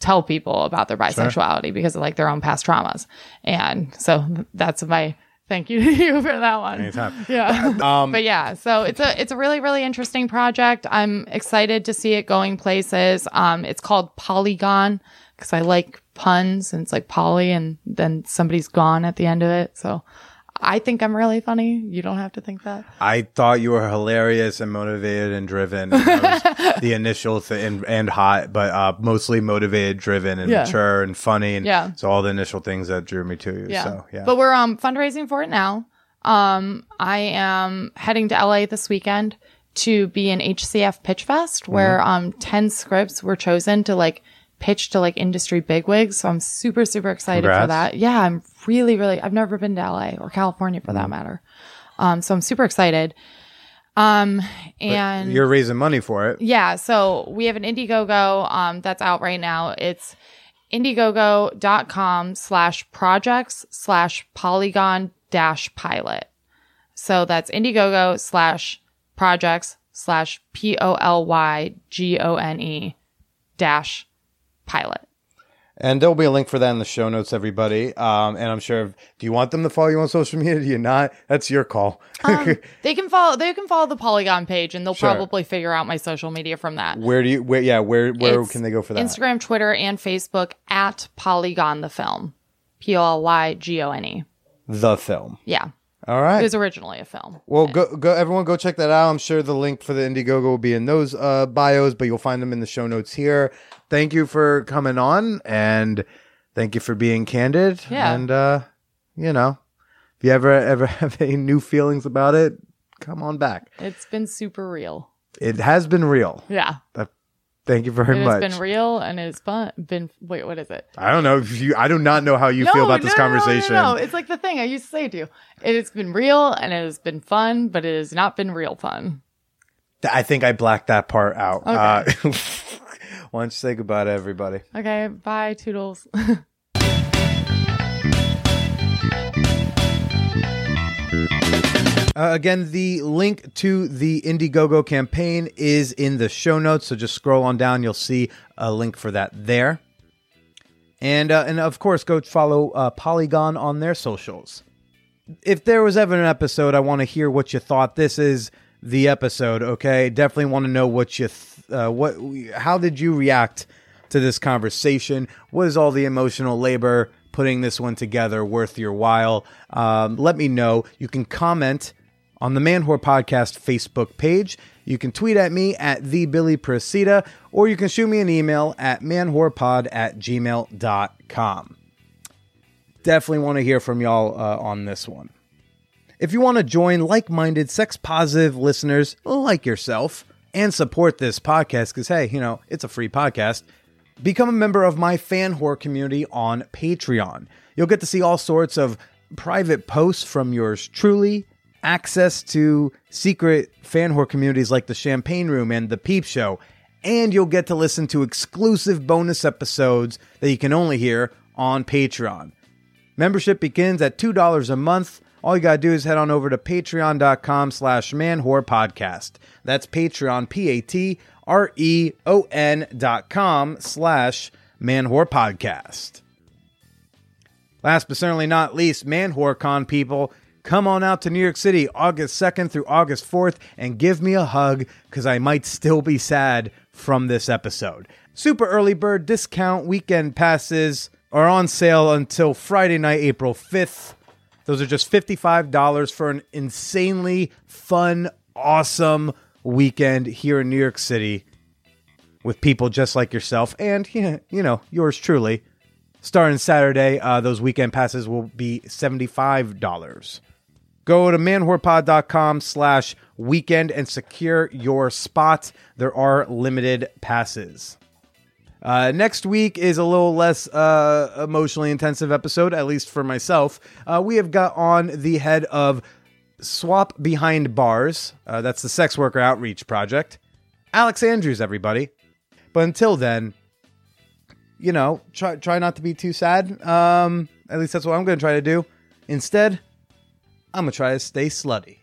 tell people about their bisexuality because of like their own past traumas. And so that's my thank you to you for that one. Anytime. Yeah. Um, but yeah, so it's a it's a really really interesting project. I'm excited to see it going places. Um, it's called Polygone because I like puns and it's like poly and then somebody's gone at the end of it. So I think I'm really funny. You don't have to think that. I thought you were hilarious and motivated and driven. Was the initial thing and, and hot, but uh, mostly motivated, driven, and Yeah. mature and funny. And Yeah. so all the initial things that drew me to you. Yeah. So yeah. But we're um fundraising for it now. Um, I am heading to LA this weekend to be in HCF Pitch Fest, where Mm-hmm. um ten scripts were chosen to like pitch to like industry bigwigs. So I'm super super excited for that. Yeah, I'm really really. I've never been to LA or California for Mm. that matter. Um, so I'm super excited. Um, and You're raising money for it. yeah, so we have an Indiegogo um, that's out right now. It's indiegogo.com slash projects slash polygone dash pilot. So that's Indiegogo slash projects slash P O L Y G O N E dash pilot. And there'll be a link for that in the show notes, everybody. Um, and I'm sure, if, do you want them to follow you on social media? Do you not? That's your call. They can follow they can follow the Polygone page and they'll Sure. probably figure out my social media from that. where do you, where, yeah, where, where It's can they go for that? Instagram, Twitter, and Facebook at Polygone the film. P O L Y G O N E. the film. Yeah. All It was originally a film. Well, go go everyone go check that out. I'm sure the link for the Indiegogo will be in those uh, bios, but you'll find them in the show notes here. Thank you for coming on and thank you for being candid. Yeah. And uh, you know, if you ever ever have any new feelings about it, come on back. It's been super real. It has been real. Yeah. Thank you very much. It's been real and it's fun. Been, wait, what is it? I don't know if you I do not know how you feel about this no, no, no, conversation. No, no, It's like the thing I used to say to you. It has been real and it has been fun, but it has not been real fun. I think I blacked that part out. Okay. Uh, why don't you say goodbye to everybody? Okay. Bye, Toodles. Uh, again, the link to the Indiegogo campaign is in the show notes. So just scroll on down. You'll see a link for that there. And, uh, and of course, go follow uh, Polygone on their socials. If there was ever an episode, I want to hear what you thought. This is the episode, okay? Definitely want to know what you, th- uh, what, how did you react to this conversation? Was all the emotional labor putting this one together worth your while? Um, let me know. You can comment on the Man Whore Podcast Facebook page. You can tweet at me at the Billy Procida, or you can shoot me an email at manwhorepod at gmail.com. Definitely want to hear from y'all uh, on this one. If you want to join like minded, sex positive listeners like yourself and support this podcast, because hey, you know, it's a free podcast, become a member of my fan whore community on Patreon. You'll get to see all sorts of private posts from yours truly, access to secret fan whore communities like the Champagne Room and the Peep Show, and you'll get to listen to exclusive bonus episodes that you can only hear on Patreon. Membership begins at $2 a month. All you gotta do is head on over to patreon.com slash manwhorepodcast. That's Patreon, P-A-T-R-E-O-N dot com slash manwhorepodcast. Last but certainly not least, ManwhoreCon people, come on out to New York City August 2nd through August 4th and give me a hug because I might still be sad from this episode. Super early bird discount weekend passes are on sale until Friday night, April 5th. Those are just $55 for an insanely fun, awesome weekend here in New York City with people just like yourself and, you know, yours truly. Starting Saturday, uh, those weekend passes will be $75. Go to manwhorepod.com slash weekend and secure your spot. There are limited passes. Uh, next week is a little less uh, emotionally intensive episode, at least for myself. Uh, we have got on the head of SWOP Behind Bars. Uh, that's the sex worker outreach project. Alex Andrews, everybody. But until then, you know, try try not to be too sad. Um, at least that's what I'm going to try to do. Instead, I'm gonna try to stay slutty.